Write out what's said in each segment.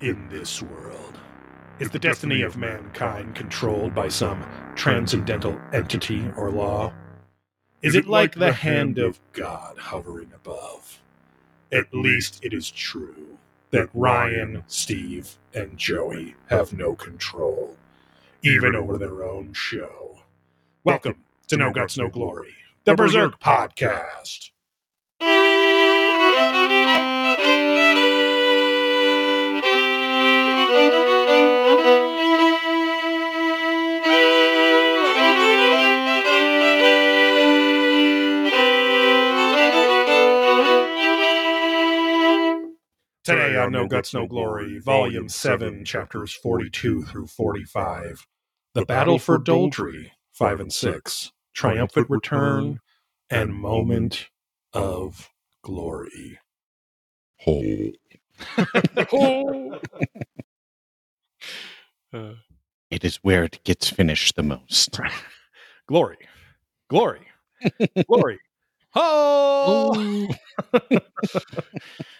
in this world? Is the destiny of mankind controlled by some transcendental entity or law? Is it like the hand of God hovering above? At least it is true that Ryan, Steve, and Joey have no control, even over their own show. Welcome to No Guts, No Glory, the Berserk Podcast. Today on No Guts, No Glory, Volume 7, Chapters 42 through 45. The Battle for Doldrey, 5 and 6. Triumphant Return, and Moment of Glory. Ho. Uh, It is where it gets finished the most. glory. Glory. Glory. Oh!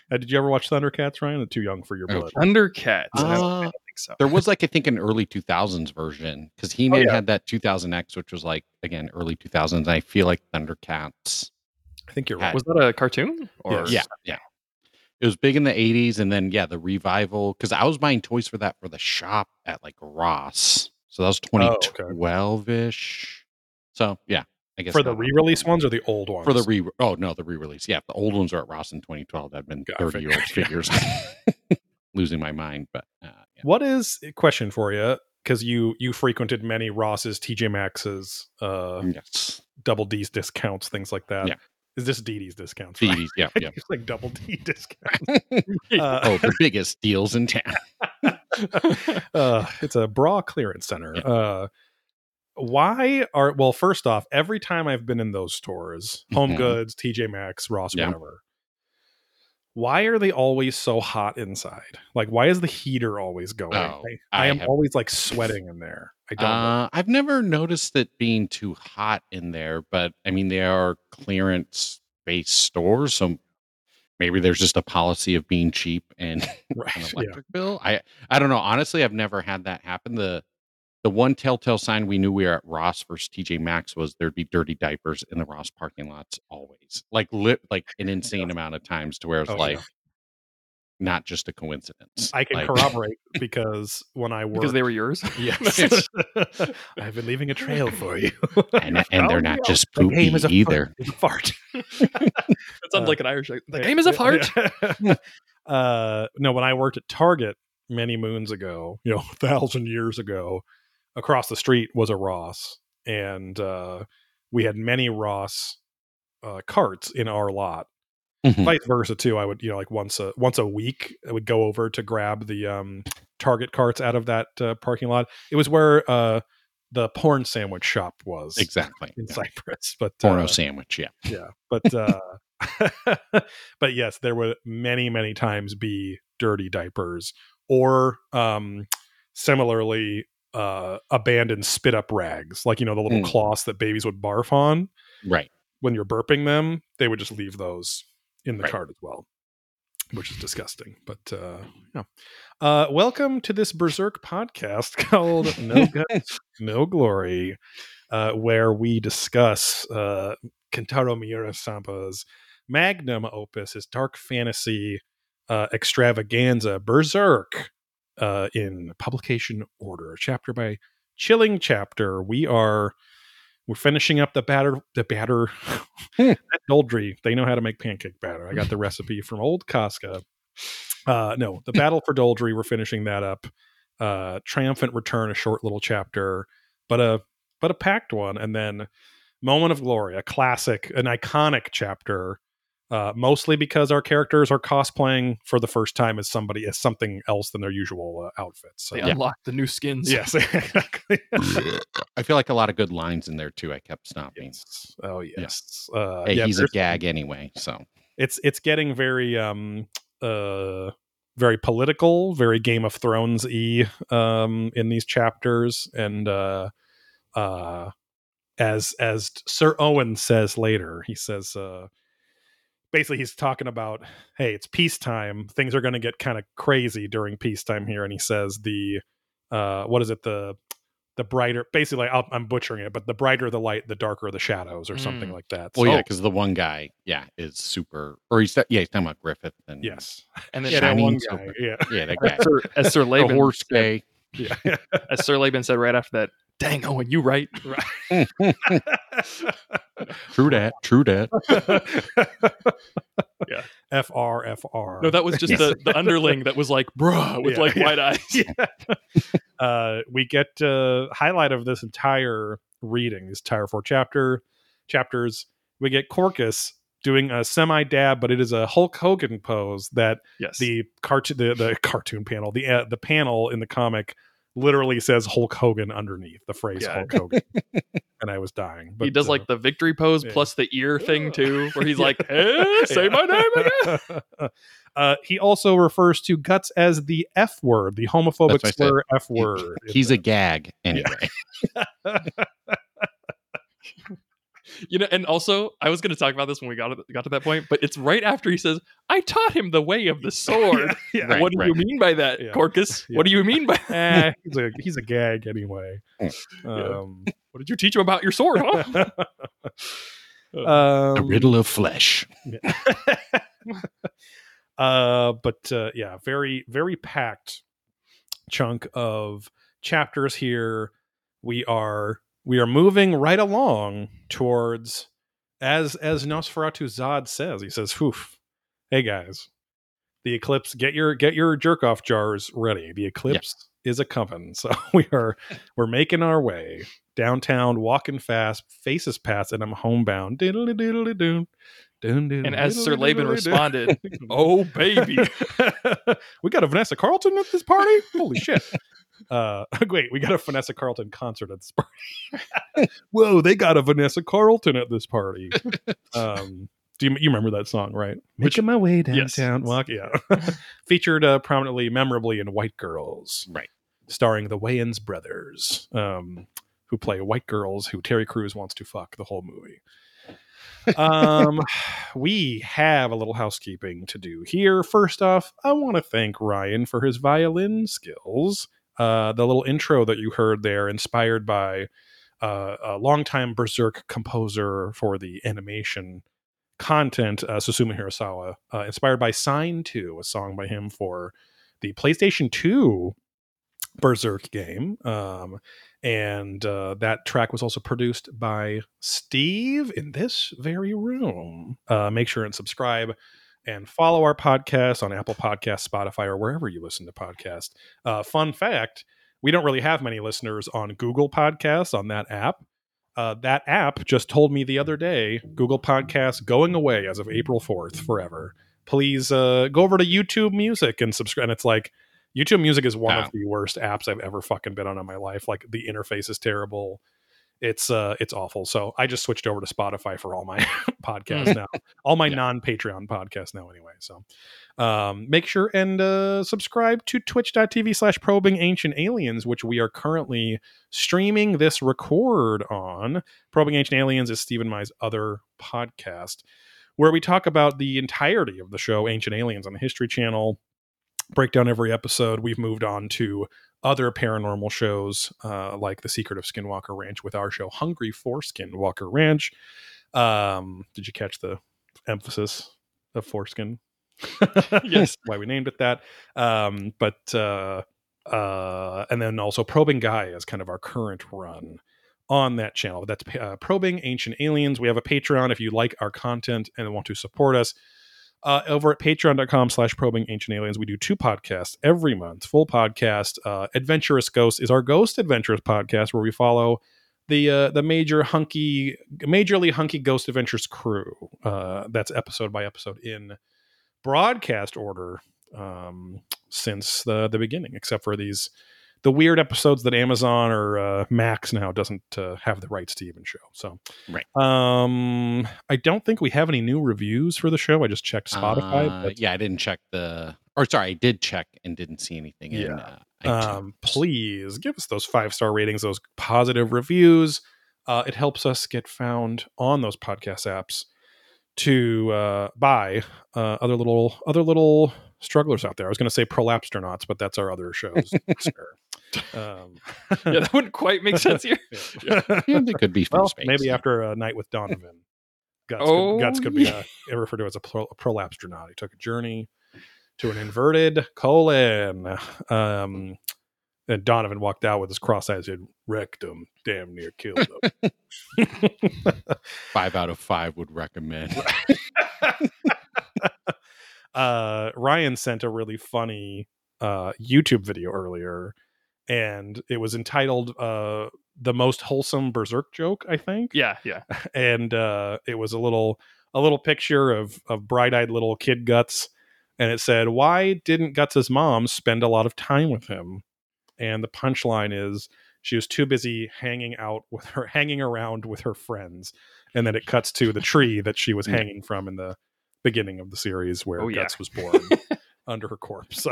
Uh, did you ever watch Thundercats, Ryan? Or too young for your Oh, blood. Thundercats. I don't- I Uh, think so. there was like I think an early 2000s version because He Man Oh, yeah. had that 2000X, which was like again early 2000s. And I feel like Thundercats. I think you're right. Was that a cartoon? Or Yes. Yeah, yeah. It was big in the 80s, and then yeah, the revival. Because I was buying toys for that for the shop at like Ross, so that was Oh, okay. 2012 ish. So yeah, I guess for the re-release ones or the old ones? for the re oh no the re-release yeah the old ones are at Ross in 2012 that'd been I 30 year old figures losing my mind but uh, yeah. What is question for you? Because you you frequented many Ross's, TJ Maxx's, uh, yes Double D's discounts, things like that. Yeah. Is this DD's discounts? right? CDs yeah yeah It's like double D discount. Uh, oh the biggest deals in town uh, it's a bra clearance center. Yeah. Uh, why are well? First off, every time I've been in those stores, Home Mhm. Goods, TJ Maxx, Ross, Yeah. whatever. Why are they always so hot inside? Like, why is the heater always going? Oh, I, I I am have- always like sweating in there. I don't. know. uh, I've never noticed it being too hot in there but I mean they are clearance based stores so maybe there's just a policy of being cheap and an Right? Yeah. electric bill. I I don't know. Honestly, I've never had that happen. The the one telltale sign we knew we were at Ross versus TJ Maxx was there'd be dirty diapers in the Ross parking lots always. Like lit like an insane amount of times to where it's Oh, like yeah. not just a coincidence. I can Like, corroborate because when I worked, because they were yours. yes, I've been leaving a trail for you, and and they're not yeah. just The poopy a either. It's a fart. That sounds Uh, like an Irish. The game is a fart. uh, no, when I worked at Target many moons ago, you know, a thousand years ago, across the street was a Ross, and uh, we had many Ross uh, carts in our lot. Mhm. Vice versa too. I would, you know, like once a once a week, I would go over to grab the um, Target carts out of that uh, parking lot. It was where uh, the porn sandwich shop was Exactly. in Yeah. Cyprus, but Porno uh, sandwich, yeah. yeah but uh but yes there would many many times be dirty diapers or um similarly uh abandoned spit up rags like you know the little Mm. cloths that babies would barf on Right. when you're burping them they would just leave those in the Right. cart as well which is disgusting but uh yeah uh welcome to this berserk podcast called no guts no glory uh where we discuss uh kentaro miura sampa's magnum opus his dark fantasy uh extravaganza berserk uh in publication order chapter by chilling chapter we are we're finishing up the batter the batter Hmm. Doldrey, they know how to make pancake batter. I got the recipe from old Casca. Uh, no, the battle for Doldrey, we're finishing that up. Uh, triumphant return, a short little chapter, but a but a packed one, and then moment of glory, a classic, an iconic chapter. Uh, mostly because our characters are cosplaying for the first time as somebody as something else than their usual uh, outfits. So, They Yeah. unlocked the new skins. yes, exactly. I feel like a lot of good lines in there too. I kept stopping. Yes. Oh yes. Uh, Hey, yeah, he's a gag anyway, so it's it's getting very um uh very political very game of thrones e um in these chapters and uh uh as as sir owen says later he says uh basically he's talking about hey it's peacetime things are going to get kind of crazy during peacetime here and he says the uh what is it the the brighter basically I'll, i'm butchering it but the brighter the light the darker the shadows or something Mm. like that Well, So- yeah, because the one guy, yeah, is super, or he's yeah, he's talking about Griffith and yes And then yeah that one guy silver. yeah yeah, that guy, as Sir, as Sir the horse gay. yeah as Sir Laban said right after that, "Dang, Owen, you right. right." True that, true that. Yeah. fr fr No, that was just Yes. the, the underling that was like, "Bruh," with Yeah, like yeah. wide eyes. yeah. uh, we get uh, highlight of this entire reading, this entire four chapter chapters. We get Corkus doing a semi dab, but it is a Hulk Hogan pose that Yes. the cartoon the, the cartoon panel the uh, the panel in the comic literally says Hulk Hogan underneath the phrase Yeah. Hulk Hogan, and I was dying. But he does uh, like the victory pose yeah. plus the ear thing too, where he's like, "Hey, say Yeah. my name again." uh, he also refers to guts as the F word, the homophobic That's what I said. slur F He- word. He's a gag anyway. You know, and also I was going to talk about this when we got to, got to that point, but it's right after he says, "I taught him the way of the sword." yeah, Right, what do you mean by that, Yeah. Corkus? Yeah. What do you mean by? eh, he's a he's a gag anyway. Um, What did you teach him about your sword? Huh? the um, riddle of flesh. uh, but uh, yeah, very very packed chunk of chapters here. We are we are moving right along towards as as Nosferatu Zodd says. He says, "Oof, hey guys, the eclipse. Get your get your jerk off jars ready. The eclipse is a coming." So we are we're making our way downtown, walking fast, faces past, and I'm homebound. Diddly diddly doon. And as Sir Laban responded, "Oh baby." we got a Vanessa Carlton at this party. Holy shit! Uh, wait, we got a Vanessa Carlton concert at this party. Whoa, they got a Vanessa Carlton at this party. Um, do you, you remember that song, right? Making my way Yes. downtown, walk, yeah. Featured uh, prominently, memorably in White Girls, Right. starring the Wayans brothers, um, who play white girls who Terry Crews wants to fuck the whole movie. um, we have a little housekeeping to do here. First off, I want to thank Ryan for his violin skills. Uh, the little intro that you heard there, inspired by uh, a longtime Berserk composer for the animation content, uh, Susumu Hirasawa, uh, inspired by Sign 2, a song by him for the PlayStation 2 Berserk game. Um, and uh, that track was also produced by Steve in this very room. Uh, make sure and subscribe and follow our podcast on Apple Podcasts, Spotify, or wherever you listen to podcasts. Uh, fun fact we don't really have many listeners on Google Podcasts on that app. Uh, that app just told me the other day Google Podcasts going away as of April 4th forever. Please uh, go over to YouTube Music and subscribe. And it's like, YouTube Music is one Wow. of the worst apps I've ever fucking been on in my life. Like the interface is terrible. It's uh it's awful. So I just switched over to Spotify for all my podcasts now. All my Yeah. non-Patreon podcasts now anyway. So um make sure and uh subscribe to twitch.tv slash probing ancient aliens, which we are currently streaming this record on. Probing Ancient Aliens is Stephen Mai's other podcast where we talk about the entirety of the show Ancient Aliens on the History Channel break down every episode. We've moved on to other paranormal shows uh, like The Secret of Skinwalker Ranch with our show Hungry for Skinwalker Ranch. Um, did you catch the emphasis of foreskin? Yes. why we named it that. Um, but uh, uh, and then also Probing Guy is kind of our current run on that channel. That's uh, Probing Ancient Aliens. We have a Patreon if you like our content and want to support us. Uh, over at patreon.com slash probing ancient aliens, we do two podcasts every month. Full podcast. Uh, Adventurous Ghost is our Ghost Adventures podcast where we follow the uh, the major hunky, majorly hunky Ghost Adventures crew. Uh, that's episode by episode in broadcast order um, since the the beginning, except for these the weird episodes that Amazon or uh, Max now doesn't uh, have the rights to even show. So, Right. Um, I don't think we have any new reviews for the show. I just checked Spotify. Uh, but, yeah, I didn't check the, or sorry, I did check and didn't see anything. In, Yeah. uh, um, please give us those five star ratings, those positive reviews. Uh, it helps us get found on those podcast apps to uh, by uh, other little other little strugglers out there. I was going to say prolapsternauts, but that's our other shows. um, yeah, that wouldn't quite make sense here. yeah. Yeah, they could be from well, space. maybe after a night with Donovan, guts, Oh, could, guts could be yeah. uh, referred to as a, pro, a prolapstronaut. He took a journey to an inverted colon. Um, and Donovan walked out with his cross-eyed head, wrecked him, damn near killed him. five out of five would recommend. uh, Ryan sent a really funny uh, YouTube video earlier, and it was entitled uh, "The Most Wholesome Berserk Joke," I think. Yeah, yeah. and uh, it was a little a little picture of of bright eyed little kid Guts, and it said, "Why didn't Guts's mom spend a lot of time with him?" And the punchline is she was too busy hanging out with her, hanging around with her friends, and then it cuts to the tree that she was hanging from in the beginning of the series where Oh, yeah. Guts was born under her corpse.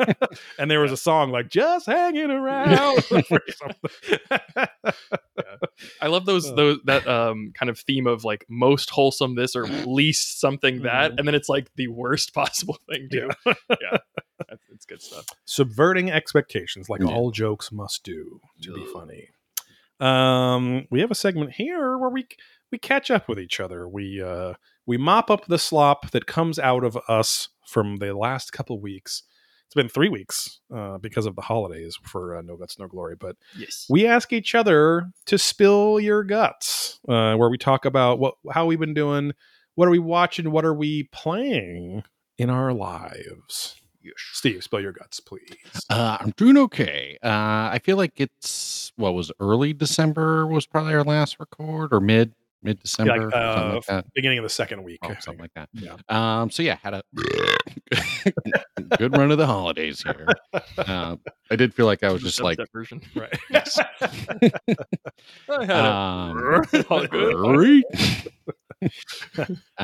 And there was a song like "Just Hanging Around" something. I love those Uh. those that um kind of theme of like most wholesome this or least something that, Mhm. and then it's like the worst possible thing too. Yeah, That's, it's good stuff. subverting expectations like Yeah. all jokes must do to be funny um we have a segment here where we we catch up with each other we uh we mop up the slop that comes out of us from the last couple weeks it's been three weeks uh because of the holidays for uh, no guts no glory but Yes. we ask each other to spill your guts uh where we talk about what how we've been doing what are we watching what are we playing in our lives steve spill your guts please Uh, I'm doing okay. Uh, I feel like it's what was early December was probably our last record or mid mid December, like, uh, like that. beginning of the second week. Oh, something like that. Yeah. Um, so yeah, had a good run of the holidays here. Uh, I did feel like I was just like, that version. Right. yes. I had a- Um, Great. uh,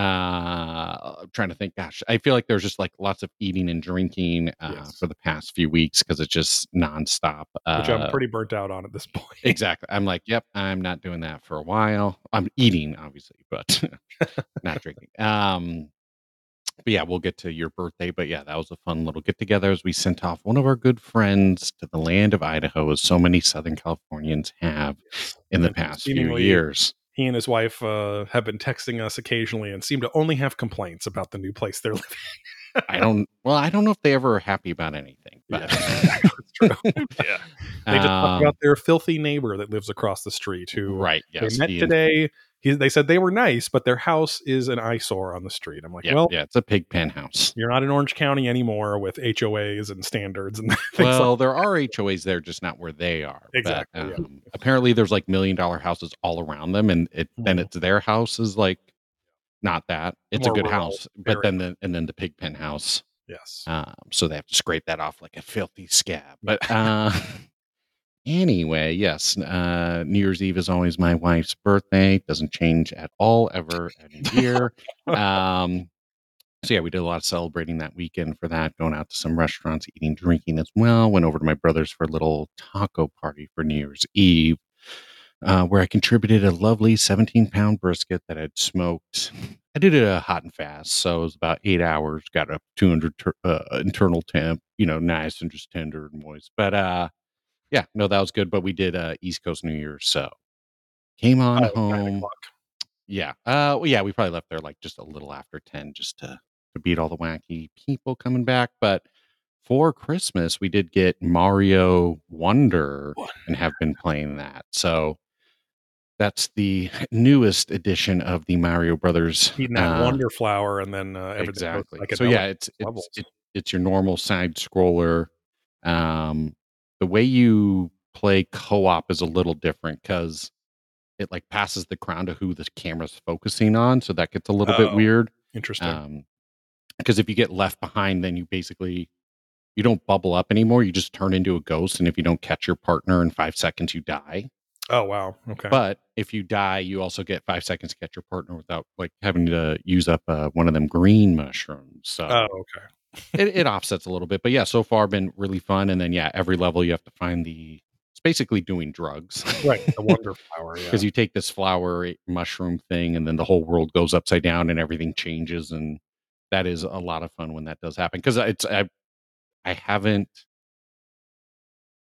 I'm trying to think. Gosh, I feel like there's just like lots of eating and drinking uh, Yes. for the past few weeks because it's just nonstop. Uh, Which I'm pretty burnt out on at this point. exactly. I'm like, yep, I'm not doing that for a while. I'm eating, obviously, but not drinking. Um, but yeah, we'll get to your birthday. But yeah, that was a fun little get together as we sent off one of our good friends to the land of Idaho, as so many Southern Californians have in the past few years. He and his wife uh, have been texting us occasionally and seem to only have complaints about the new place they're living. I don't. Well, I don't know if they ever are happy about anything, but Yeah. It's true. yeah. They just talk Um, about their filthy neighbor that lives across the street who right. Yes. they met he- today. He, they said they were nice, but their house is an eyesore on the street. I'm like, Yeah, well, yeah, it's a pig pen house. you're not in Orange County anymore with HOAs and standards and things like Well, there are HOAs there, just not where they are. But, Exactly, yeah. um, Apparently, there's like million dollar houses all around them, and it then Mhm. it's their house is like not that. It's More a good house, but then the and then the pig pen house. Yes. Um, so they have to scrape that off like a filthy scab. But uh, anyway, yes, uh, New Year's Eve is always my wife's birthday. Doesn't change at all ever every year. um, so yeah, we did a lot of celebrating that weekend for that. Going out to some restaurants, eating, drinking as well. Went over to my brother's for a little taco party for New Year's Eve. Uh, where I contributed a lovely 17 pound brisket that I'd smoked. I did it hot and fast, so it was about eight hours. Got up 200 ter- uh, internal temp, you know, nice and just tender and moist. But uh, yeah, no, that was good. But we did uh, East Coast New Year's, so came on Oh, home. Yeah, uh, well, yeah, we probably left there like just a little after 10, just to to beat all the wacky people coming back. But for Christmas, we did get Mario Wonder and have been playing that. So that's the newest edition of the Mario Brothers. Eating that uh, wonder flower and then uh, exactly. like so yeah, it's it's it, it's your normal side scroller. Um, the way you play co-op is a little different because it like passes the crown to who the camera's focusing on, so that gets a little bit Oh. weird. interesting. Um, because if you get left behind, then you basically you don't bubble up anymore. You just turn into a ghost, and if you don't catch your partner in five seconds, you die. oh wow. Okay. But if you die, you also get five seconds to catch your partner without like having to use up uh, one of them green mushrooms. So oh okay. It, it offsets a little bit. But yeah, so far been really fun. And then yeah, every level you have to find the it's basically doing drugs. right. The wonder flower. Yeah. because you take this flower eh, mushroom thing and then the whole world goes upside down and everything changes and that is a lot of fun when that does happen because it's I, I haven't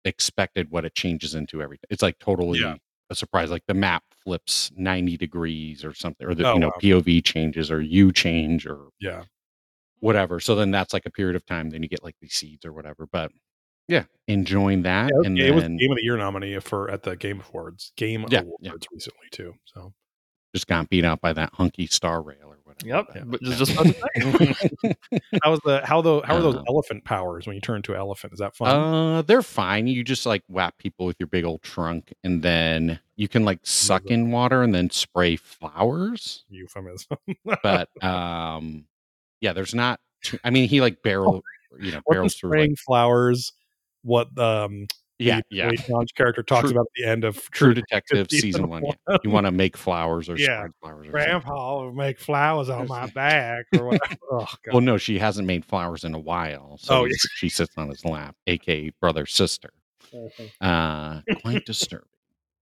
expected what it changes into every. it's like totally Yeah. a surprise like the map flips 90 degrees or something or the Oh, you know wow. pov changes or you change or yeah. Whatever so then that's like a period of time then you get like these seeds or whatever but yeah enjoying that Yeah, and it was then game of the year nominee for at the Game Awards. Game Yeah, Awards yeah. recently too. So just got beat out by that Honkai Star Rail or whatever Yep. but- just, just about to how was the how the how are those Um, elephant powers when you turn into an elephant? Is that fun? Uh, they're fine. You just like whap people with your big old trunk, and then you can like suck in water and then spray flowers. Euphemism. But um, yeah, there's not. Too, I mean, he like barrel, you know, barrels through. Like, spraying flowers what um yeah, the yeah. John's character talks True- about at the end of True Detective season season one. one. Yeah. You want to make flowers or Yeah. flowers. Or. Grandpa will make flowers on my back or whatever. Oh god. Well, no, she hasn't made flowers in a while, so Oh, he's- she sits on his lap, aka brother sister. uh quite disturbing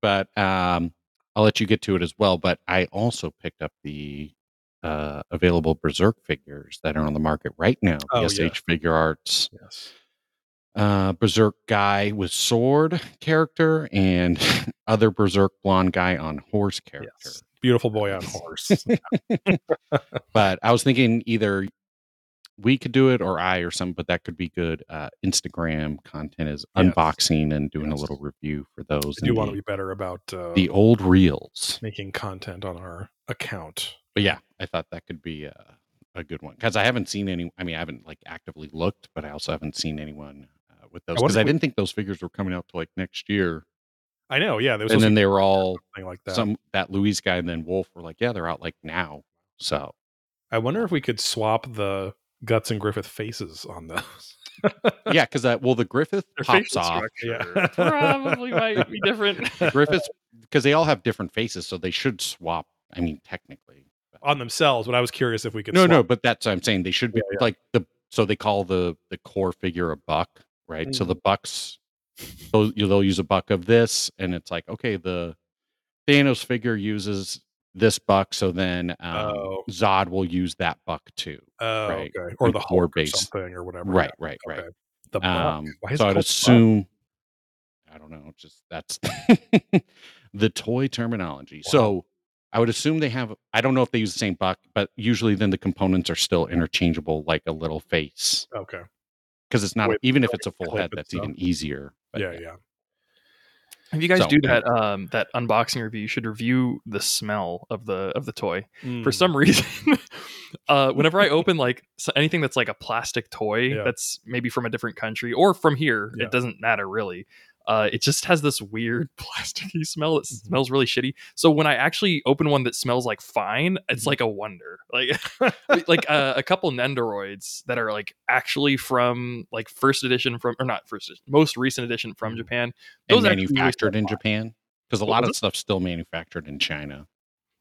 but um i'll let you get to it as well but i also picked up the uh available berserk figures that are on the market right now Oh, sh yeah. figure arts yes. uh berserk guy with sword character and other berserk blonde guy on horse character Yes. Beautiful boy on horse. but i was thinking either we could do it or i or some but that could be good uh instagram content is Yes. unboxing and doing Yes. a little review for those I do want the- to be better about uh, the old reels. making content on our account. But yeah, I thought that could be a, a good one because I haven't seen any. I mean, I haven't like actively looked, but I also haven't seen anyone uh, with those because if I didn't think those figures were coming out to like next year. I know, yeah. There was and then they were all like that. some that Louise guy and then Wolf were like, yeah, they're out like now. So I wonder if we could swap the Guts and Griffith faces on those. yeah, because that well, the Griffith Their pops off. Yeah. probably might be different. Griffiths because they all have different faces, so they should swap. I mean, technically. On themselves, but I was curious if we could No, swap. no, but that's I'm saying. They should be Yeah, yeah. like the so they call the the core figure a buck, right? So Mm-hmm. the bucks, they'll you- they'll use a buck of this, and it's like okay, the Thanos figure uses this buck, so then um, Oh. Zodd will use that buck too. Oh, right. okay. Or Like the core Hulk or base. something or whatever. Right, right, right. Okay. The buck. Um, Why is so I'd called buck? assume, I don't know, just that's the toy terminology. Wow. So I would assume they have. I don't know if they use the same buck, but usually then the components are still interchangeable, like a little face, Okay. because it's not With- even if it's a full head, that's stuff. even easier. But yeah, yeah. If you guys So, do yeah. that um, that unboxing review, you should review the smell of the of the toy. For Mm. some reason, uh, whenever I open like anything that's like a plastic toy Yeah. that's maybe from a different country or from here, Yeah. it doesn't matter really. Uh, it just has this weird plasticky smell. It Mhm. smells really shitty. So when I actually open one that smells like fine, it's Mhm. like a wonder. Like like uh, a couple Nendoroids that are like actually from like first edition from or not first edition, most recent edition from Mhm. Japan. Those really manufactured in. Japan, because a What lot of stuff's still manufactured in China.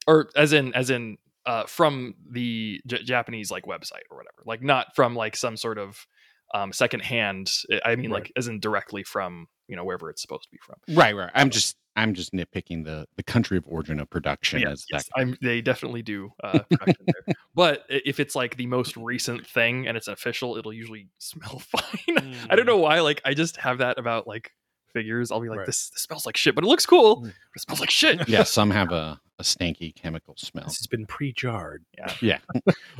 or as in as in uh from the J- japanese like website or whatever like not from like some sort of um second hand i mean Right. like as in directly from you know wherever it's supposed to be from Right, right. I'm just I'm just nitpicking the the country of origin of production Yeah, as yes, that. I'm, they definitely do uh, production there. But if it's like the most recent thing and it's official, it'll usually smell fine. I don't know why. Like I just have that about like figures. I'll be like, Right. this, this smells like shit, but it looks cool. Mm. But it smells like shit. Yeah, some have a, a stanky chemical smell. This has been pre-jarred. Yeah. Yeah.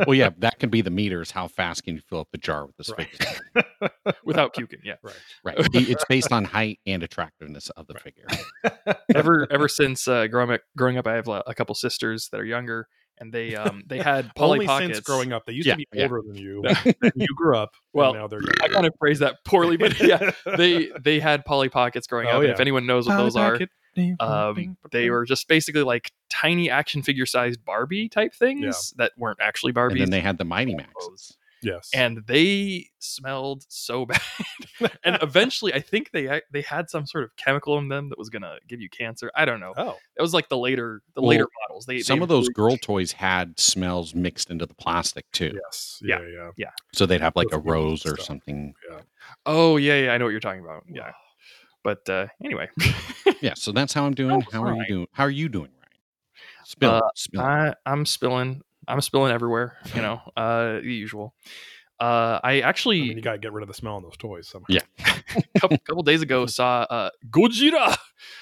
well, yeah, that can be the meters. How fast can you fill up the jar with this Right. figure? without puking. Yeah. Right. Right. It's based on height and attractiveness of the Right. figure. ever ever since uh, growing up, growing up, I have a, a couple sisters that are younger, and they um they had Polly Only Pockets. since growing up, they used Yeah, to be yeah. older than you. then you grew up. and Well, now they're I kind of phrased that poorly, but yeah, they they had Polly Pockets growing Oh, up. and yeah. if anyone knows what those are, um, they were just basically like tiny action figure sized Barbie type things that weren't actually Barbie's. And then they had the Mighty Maxes. Yes, and they smelled so bad. and eventually, I think they they had some sort of chemical in them that was gonna give you cancer. I don't know. oh, It was like the later the Well, later models. They Some they of those really- girl toys had smells mixed into the plastic too. yes, Yeah. yeah, yeah. So they'd have like a rose or stuff. something. Oh yeah, yeah, I know what you're talking about. Yeah. But uh, anyway, Yeah, so that's how I'm doing. Oh, how are you doing? How are you doing, Ryan? Spill, Uh, spill. I, I'm spilling. I'm spilling everywhere. You know, uh, the usual. Uh, I I actually mean, you got to get rid of the smell on those toys somehow. Yeah. a couple, couple days ago saw uh, Gojira,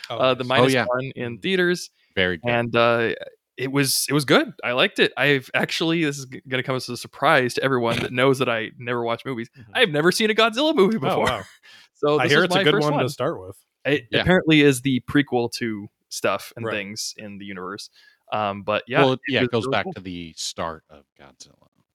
Oh, uh, the nice. minus yeah. one in theaters, Very good. and uh, it was it was good. I liked it. I've actually this is g- going to come as a surprise to everyone that knows that I never watch movies. Mhm. I've never seen a Godzilla movie before. Oh, wow. so I hear is it's a good first one, to start with. It Yeah. apparently is the prequel to stuff and Right. things in the universe. Um, but yeah, well, yeah, was it goes really back cool. to the start of Godzilla.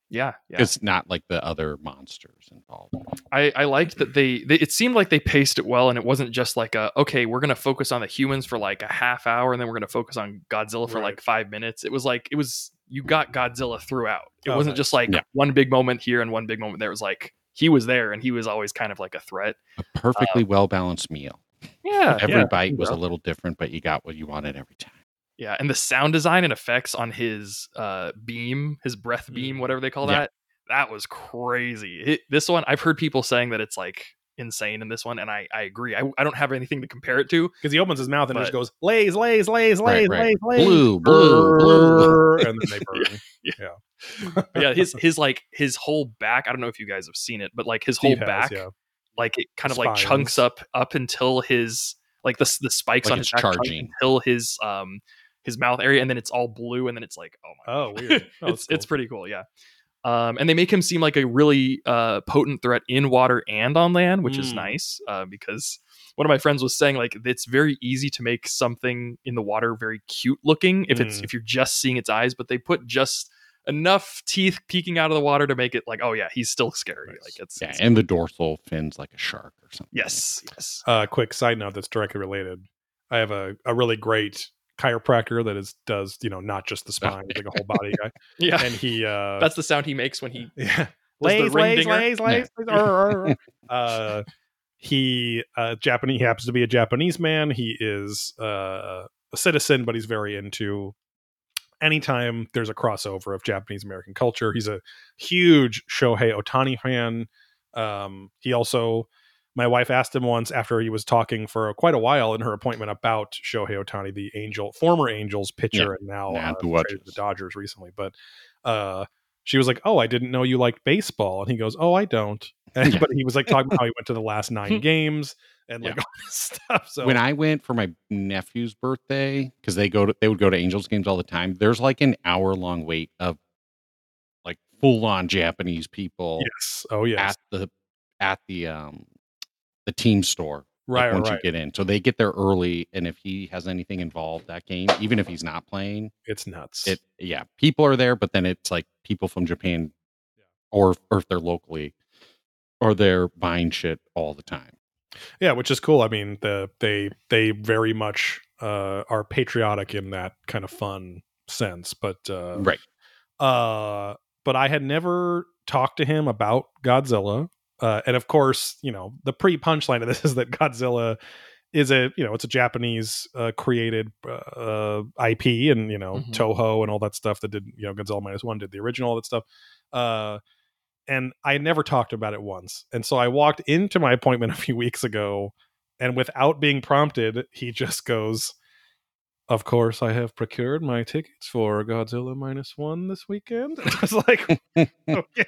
yeah, yeah. It's not like the other monsters involved. I, I liked that they, they it seemed like they paced it well and it wasn't just like a okay we're gonna focus on the humans for like a half hour and then we're gonna focus on Godzilla for Right. like five minutes. It was like it was you got Godzilla throughout. It Oh, wasn't nice. just like Yeah. one big moment here and one big moment there. It was like he was there and he was always kind of like a threat. A perfectly well balanced meal. Yeah, Every yeah, bite was a little different, but you got what you wanted every time. Yeah, and the sound design and effects on his uh beam, his breath beam, Mm. whatever they call Yeah. that, that was crazy. It, this one, I've heard people saying that it's like insane in this one, and I I agree. I, I don't have anything to compare it to. Because he opens his mouth and it just goes, lays, lays, lays, lays, Right, right. lays, lays. Blue, blue, blue. And then they burn. But yeah, his his like his whole back. I don't know if you guys have seen it, but like his whole has, back, yeah. like it kind of like chunks up up until his like the the spikes Like on his back charging. until his um his mouth area, and then it's all blue, and then it's like oh my Oh, weird. Oh, it's that's it's pretty cool, yeah. Um, and they make him seem like a really uh, potent threat in water and on land, which is Mm. nice uh, because one of my friends was saying like it's very easy to make something in the water very cute looking if it's Mm. if you're just seeing its eyes, but they put just enough teeth peeking out of the water to make it like oh yeah he's still scary Nice. like it's, Yeah, it's- and the dorsal fins like a shark or something. yes yes Uh, quick side note that's directly related. I have a, a really great chiropractor that is does you know not just the spine, like a whole body guy, yeah and he uh, that's the sound he makes when he yeah lays, lays, lays, lays, lays, uh, he uh, Japanese. He happens to be a Japanese man. He is uh, a citizen, but he's very into anytime there's a crossover of Japanese American culture. He's a huge Shohei Ohtani fan. Um, he also, my wife asked him once after he was talking for quite a while in her appointment about Shohei Ohtani, the Angel, former Angels pitcher, and now uh, the the Dodgers. Recently. But uh, she was like, "Oh, I didn't know you liked baseball," and he goes, "Oh, I don't." And, Yeah. But he was like talking about how he went to the last nine games and like Yeah. all this stuff. So when I went for my nephew's birthday, because they go to they would go to Angels games all the time. There's like an hour long wait of like full on Japanese people yes, oh yes, at the at the um the team store like, right, once right. you get in. So they get there early, and if he has anything involved that game, even if he's not playing, It's nuts. it yeah, people are there, but then it's like people from Japan, or or if they're locally, or they're buying shit all the time. yeah, which is cool. I mean, the they they very much uh, are patriotic in that kind of fun sense. But uh, Right. uh, but I had never talked to him about Godzilla. Uh, and of course, you know, the pre punchline of this is that Godzilla is a, you know, it's a Japanese uh, created uh, IP and, you know, Mhm. Toho and all that stuff that did, you know, Godzilla minus one did the original, all that stuff. Uh, and I never talked about it once. And so I walked into my appointment a few weeks ago and without being prompted, he just goes, of course, I have procured my tickets for Godzilla minus one this weekend. I was like, okay.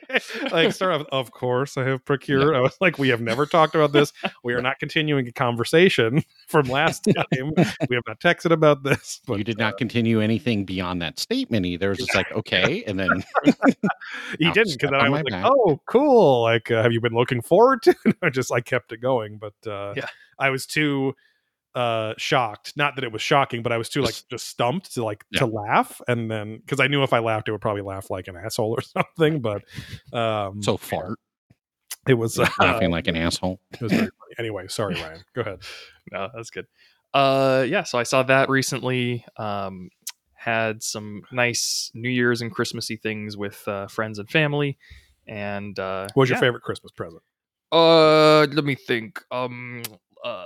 Like, start off, of course, I have procured. I was like, we have never talked about this. We are not continuing a conversation from last time. we have not texted about this. But you did not continue anything beyond that statement either. It's just like okay, and then he didn't because then I was like, back. "Oh, cool! Like, uh, have you been looking forward to?" it? I just I kept it going, but uh, Yeah. I was too uh shocked. Not that it was shocking, but I was too like Just- just stumped to like Yeah. to laugh, and then because I knew if I laughed, it would probably laugh like an asshole or something. But um, so fart it was uh, laughing like an asshole. it was very funny. Anyway, sorry, Ryan. Go ahead. no that's good uh yeah so i saw that recently um had some nice new year's and christmassy things with uh, friends and family and uh What was your favorite Christmas present? uh let me think um uh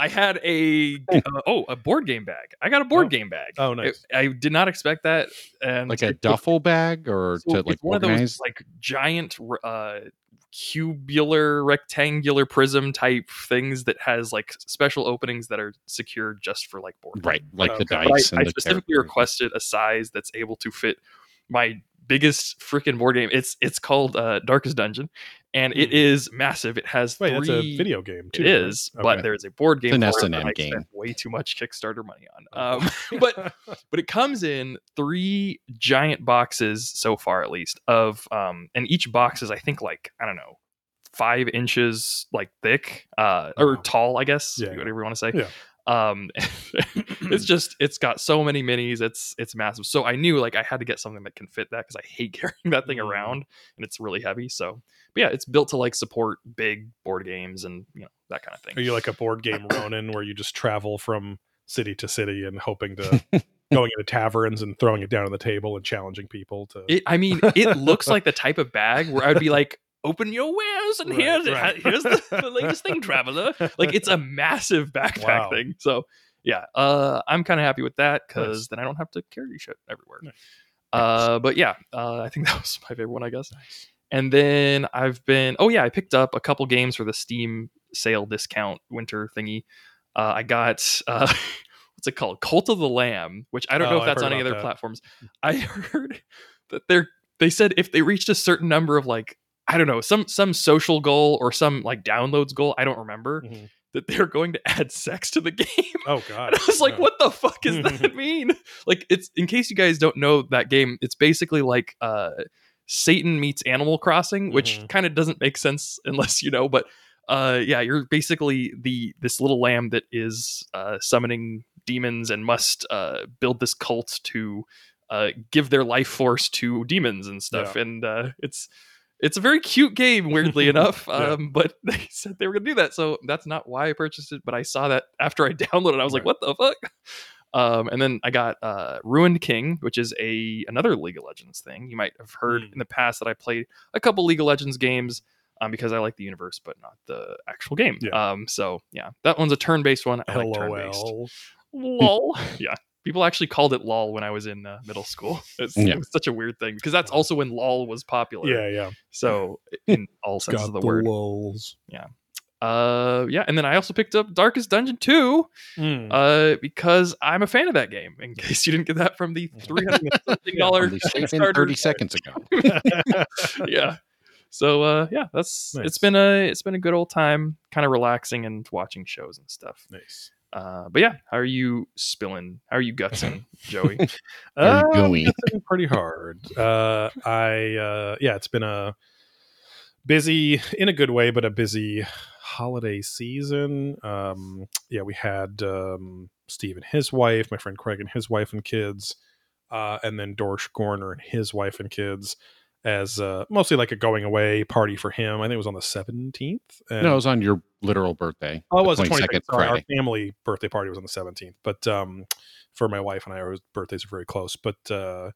i had a uh, oh a board game bag i got a board Oh. game bag Oh, nice. I, I did not expect that and Like a it- duffel bag or so to like it's one of those like giant uh cubular rectangular prism type things that has like special openings that are secured just for like board Right, like the Okay. dice I, and I the specifically characters. requested a size that's able to fit my biggest freaking board game. It's it's called uh, Darkest Dungeon, and it Hmm. massive. It has Wait, three. that's a video game too. It right? is, Okay. but there is a board game. It's an for S&M I game. spent way too much Kickstarter money on. Oh. Um, but but it comes in three giant boxes so far, at least of um, and each box is I think like I don't know five inches like thick uh or Wow. tall i guess Yeah, yeah. whatever you want to say Yeah. Um it's just it's got so many minis it's it's massive. So i knew like i had to get something that can fit that because i hate carrying that thing Mm. around and it's really heavy. So but yeah it's built to like support big board games and you know that kind of thing. Are you like a board game Ronin where you just travel from city to city and hoping to going into taverns and throwing it down on the table and challenging people to It, I mean, it looks like the type of bag where I'd be like, "Open your wares, and Right, here's right. here's the, the latest thing, traveler." Like it's a massive backpack Wow. thing. So yeah, uh, I'm kind of happy with that because Nice. then I don't have to carry shit everywhere. Nice. Uh, but yeah, uh, I think that was my favorite one, I guess. And then I've been, oh yeah, I picked up a couple games for the Steam sale discount winter thingy. Uh, I got uh, what's it called, Cult of the Lamb, which I don't Oh, know if that's on any other that. platforms. I heard that they're they said if they reached a certain number of like I don't know some some social goal or some like downloads goal, I don't remember Mhm. that they're going to add sex to the game. Oh god. And I was like, No. what the fuck does that mean? Like, it's in case you guys don't know that game, it's basically like uh Satan meets Animal Crossing, which Mhm. kind of doesn't make sense unless you know, but uh yeah, you're basically the this little lamb that is uh summoning demons and must uh build this cult to uh give their life force to demons and stuff. And uh it's it's a very cute game, weirdly enough. Yeah. Um, but they said they were gonna do that, so that's not why I purchased it. But I saw that after I downloaded, it, I was like, "What the fuck?" Um, and then I got uh, Ruined King, which is a another League of Legends thing. You might have heard Hmm. in the past that I played a couple League of Legends games um, because I like the universe, but not the actual game. Yeah. Um, so yeah, that one's a turn-based one. I like turn-based. LOL. Lol. yeah. People actually called it LOL when I was in uh, middle school. It's, Yeah. It was such a weird thing because that's also when LOL was popular. Yeah, yeah. So in all senses of the, word. lols. Uh, yeah, and then I also picked up Darkest Dungeon 2 Mm. uh, because I'm a fan of that game. In case you didn't get that from the three hundred something dollar Only saving 30 seconds ago. yeah. So uh, yeah, that's Nice. it's been a it's been a good old time, kind of relaxing and watching shows and stuff. nice. Uh, but yeah, how are you spilling? How are you gutsing, Joey? Are you Uh, going? pretty hard. Uh, I uh, yeah, it's been a busy in a good way, but a busy holiday season. Um, yeah, we had um, Steve and his wife, my friend Craig and his wife and kids, uh, and then Dorsch Gorner and his wife and kids as uh, mostly like a going away party for him. I think it was on the seventeenth. No, it was on your literal birthday. Oh, it was the 22nd 22nd. Sorry, our family birthday party was on the 17th. But um, for my wife and I, our birthdays are very close. But uh,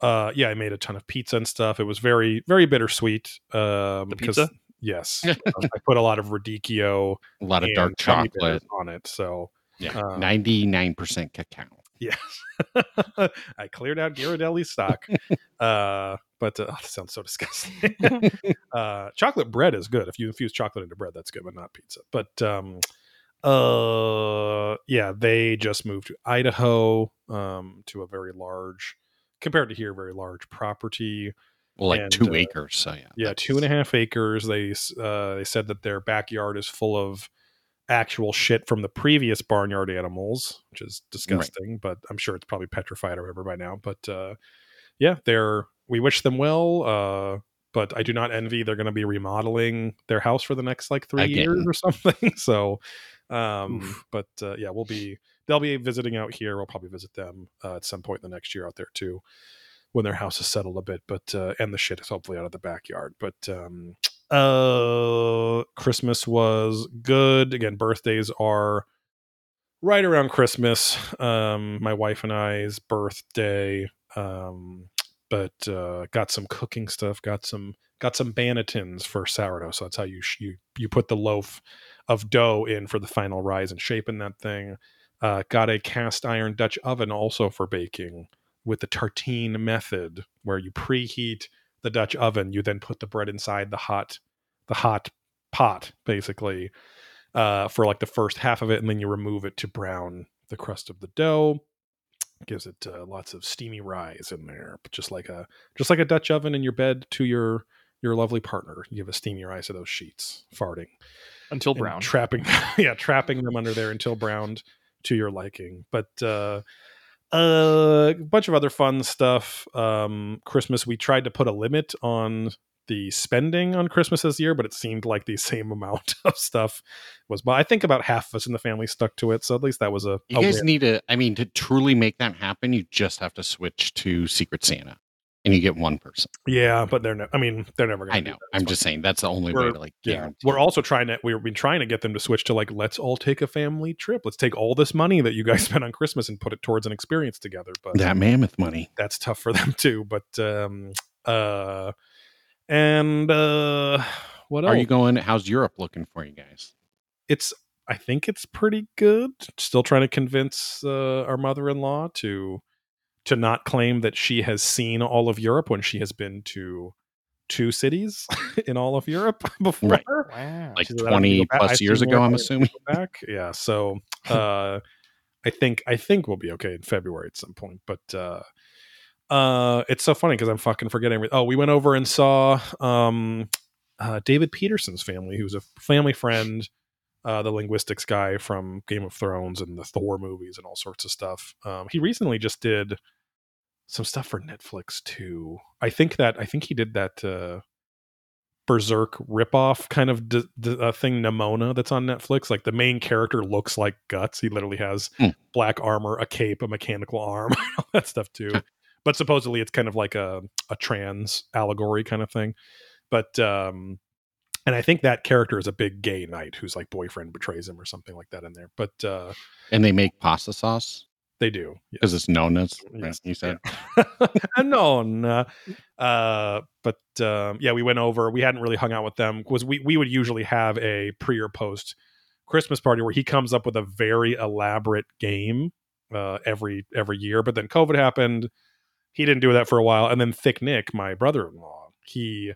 uh, yeah, I made a ton of pizza and stuff. It was very, very bittersweet. Um, The 'cause- pizza? Yes. Um, I put a lot of radicchio A lot of dark chocolate. on it. So Yeah, uh, 99% cacao. yes, I cleared out Ghirardelli's stock. uh, but uh, oh, that sounds so disgusting. uh, chocolate bread is good. If you infuse chocolate into bread, that's good, but not pizza. But um, uh, yeah, they just moved to Idaho um, to a very large, compared to here, very large property. Well, like And, two uh, acres. So yeah. Yeah, two and a half acres. They uh, they said that their backyard is full of actual shit from the previous barnyard animals, which is disgusting. But I'm sure it's probably petrified or whatever by now. But uh, yeah, they're we wish them well. Uh, but I do not envy. They're going to be remodeling their house for the next like three Again. years or something. so, um, Oof. but uh, yeah, we'll be they'll be visiting out here. We'll probably visit them uh, at some point in the next year out there too when their house is settled a bit, but uh, and the shit is hopefully out of the backyard. But um, uh, Christmas was good. Again, birthdays are right around Christmas. Um, my wife and I's birthday. Um, but uh, got some cooking stuff. Got some got some bannetons for sourdough. So that's how you you you put the loaf of dough in for the final rise and shape in that thing. Uh, got a cast iron Dutch oven also for baking with the tartine method, where you preheat the Dutch oven. You then put the bread inside the hot the hot pot basically uh, for like the first half of it, and then you remove it to brown the crust of the dough. Gives it uh, lots of steamy rise in there, just like a just like a Dutch oven in your bed to your your lovely partner. You give a steamy rise to those sheets, farting Until brown. trapping yeah trapping them under there until browned to your liking but uh a bunch of other fun stuff um christmas we tried to put a limit on the spending on christmas this year but it seemed like the same amount of stuff was but i think about half of us in the family stuck to it so at least that was a, You a guys win. need to. I mean, to truly make that happen, you just have to switch to Secret Santa, and you get one person. yeah but they're no, i mean they're never gonna I know. I'm It's just saying that's the only way We're- to like yeah guarantee. we're also trying to we've been trying to get them to switch to like let's all take a family trip let's take all this money that you guys spent on christmas and put it towards an experience together but that mammoth money. that's tough for them too but um uh and uh what else Are you going? How's Europe looking for you guys? it's i think it's pretty good still trying to convince uh, our mother-in-law to to not claim that she has seen all of europe when she has been to two cities in all of europe before Right. Wow. Like She said, "I don't need 20 to go back. plus years ago, I'm than I need to assuming. back yeah so uh i think i think we'll be okay in february at some point but uh uh it's so funny because i'm fucking forgetting oh we went over and saw um uh david peterson's family who's a family friend uh the linguistics guy from game of thrones and the thor movies and all sorts of stuff um he recently just did some stuff for netflix too i think that i think he did that uh berserk ripoff kind of d- d- uh, thing Nimona that's on Netflix. Like the main character looks like guts. He literally has Hmm. black armor, a cape, a mechanical arm, all that stuff too. But supposedly it's kind of like a a trans allegory kind of thing. But um and I think that character is a big gay knight whose like boyfriend betrays him or something like that in there. But uh And they make pasta sauce they do. because it's known as. Yes, You said. no, no. Uh, but um, yeah, we went over. We hadn't really hung out with them because we we would usually have a pre or post Christmas party where he comes up with a very elaborate game uh, every every year. But then COVID happened. He didn't do that for a while, and then Thick Nick, my brother in law, he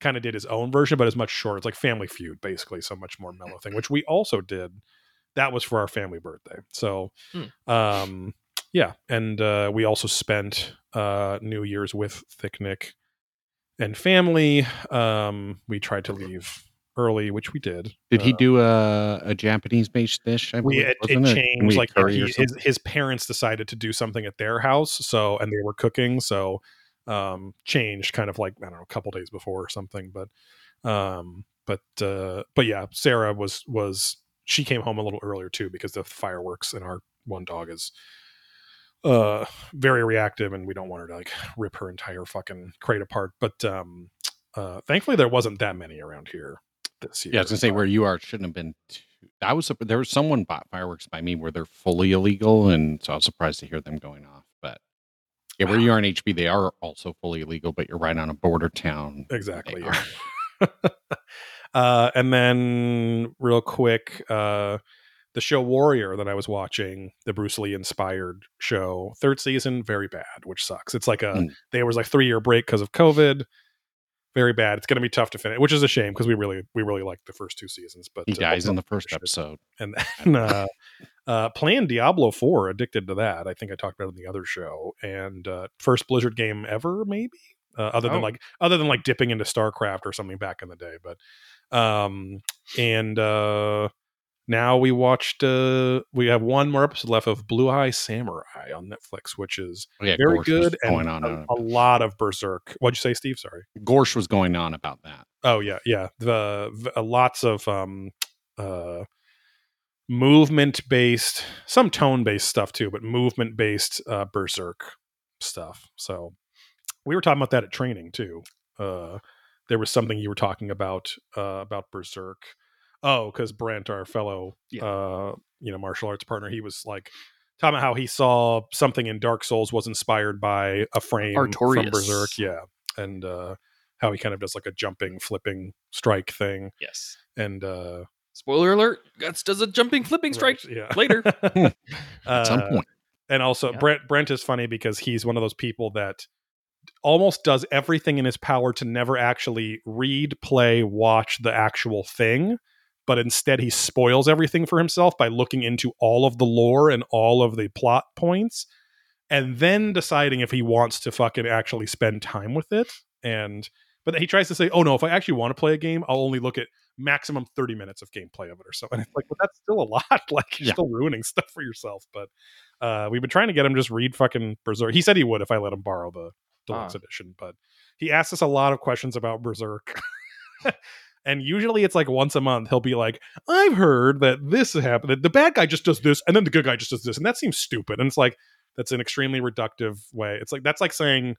kind of did his own version, but it's much shorter. It's like Family Feud, basically, so much more mellow thing, which we also did. That was for our family birthday. So, Hmm. um, yeah, and uh, we also spent uh, New Year's with Thick Nick and family. Um, we tried to leave early, which we did. Did he Uh, do a, a Japanese based dish? I we believe, it, it wasn't changed We like he, his his parents decided to do something at their house so and they were cooking so um changed kind of like i don't know a couple days before or something but um but uh but yeah sarah was was she came home a little earlier too because the fireworks and our one dog is uh very reactive and we don't want her to like rip her entire fucking crate apart but um uh thankfully there wasn't that many around here this year Yeah, I was gonna say where you are shouldn't have been. Too, I was there was someone bought fireworks by me where they're fully illegal, and so I was surprised to hear them going off. But yeah, where you are in HB, they are also fully illegal, but you're right on a border town. exactly yeah. uh and then real quick uh the show warrior that i was watching the bruce lee inspired show third season very bad which sucks it's like a Mm. there was like three year break because of covid very bad it's going to be tough to finish which is a shame because we really we really liked the first two seasons but He uh, dies in the first shit. episode. and then uh, uh, playing Diablo 4, addicted to that. I think I talked about it in the other show. And uh, first Blizzard game ever, maybe. Uh, other than Oh. like other than like dipping into StarCraft or something back in the day, but um and uh now we watched uh we have one more episode left of Blue Eye Samurai on Netflix, which is Oh, yeah, very Gorsh good and going on. a, a lot of Berserk. What'd you say, Steve? Sorry. Gorsh was going on about that. Oh yeah, yeah. The, the uh, lots of um uh movement based, some tone based stuff too, but movement based uh berserk stuff. So we were talking about that at training too. Uh there was something you were talking about uh about berserk. Oh, because Brent, our fellow Yeah. uh you know martial arts partner, he was like talking about how he saw something in Dark Souls was inspired by a frame from Berserk. Yeah. And uh how he kind of does like a jumping, flipping strike thing. Yes. And uh Spoiler alert: Guts does a jumping, flipping strike. right, yeah. later. At some Uh, point, And also Yeah. Brent Brent is funny because he's one of those people that almost does everything in his power to never actually read, play, watch the actual thing, but instead he spoils everything for himself by looking into all of the lore and all of the plot points and then deciding if he wants to fucking actually spend time with it and but he tries to say, "Oh no, if I actually want to play a game, I'll only look at maximum 30 minutes of gameplay of it or something." It's like, but that's still a lot. like you're Yeah. still ruining stuff for yourself. But uh we've been trying to get him just read fucking Berserk. He said he would if I let him borrow the deluxe Ah. edition, but he asked us a lot of questions about Berserk. and usually it's like once a month he'll be like, "I've heard that this happened. That the bad guy just does this, and then the good guy just does this, and that seems stupid." And it's like that's an extremely reductive way. It's like that's like saying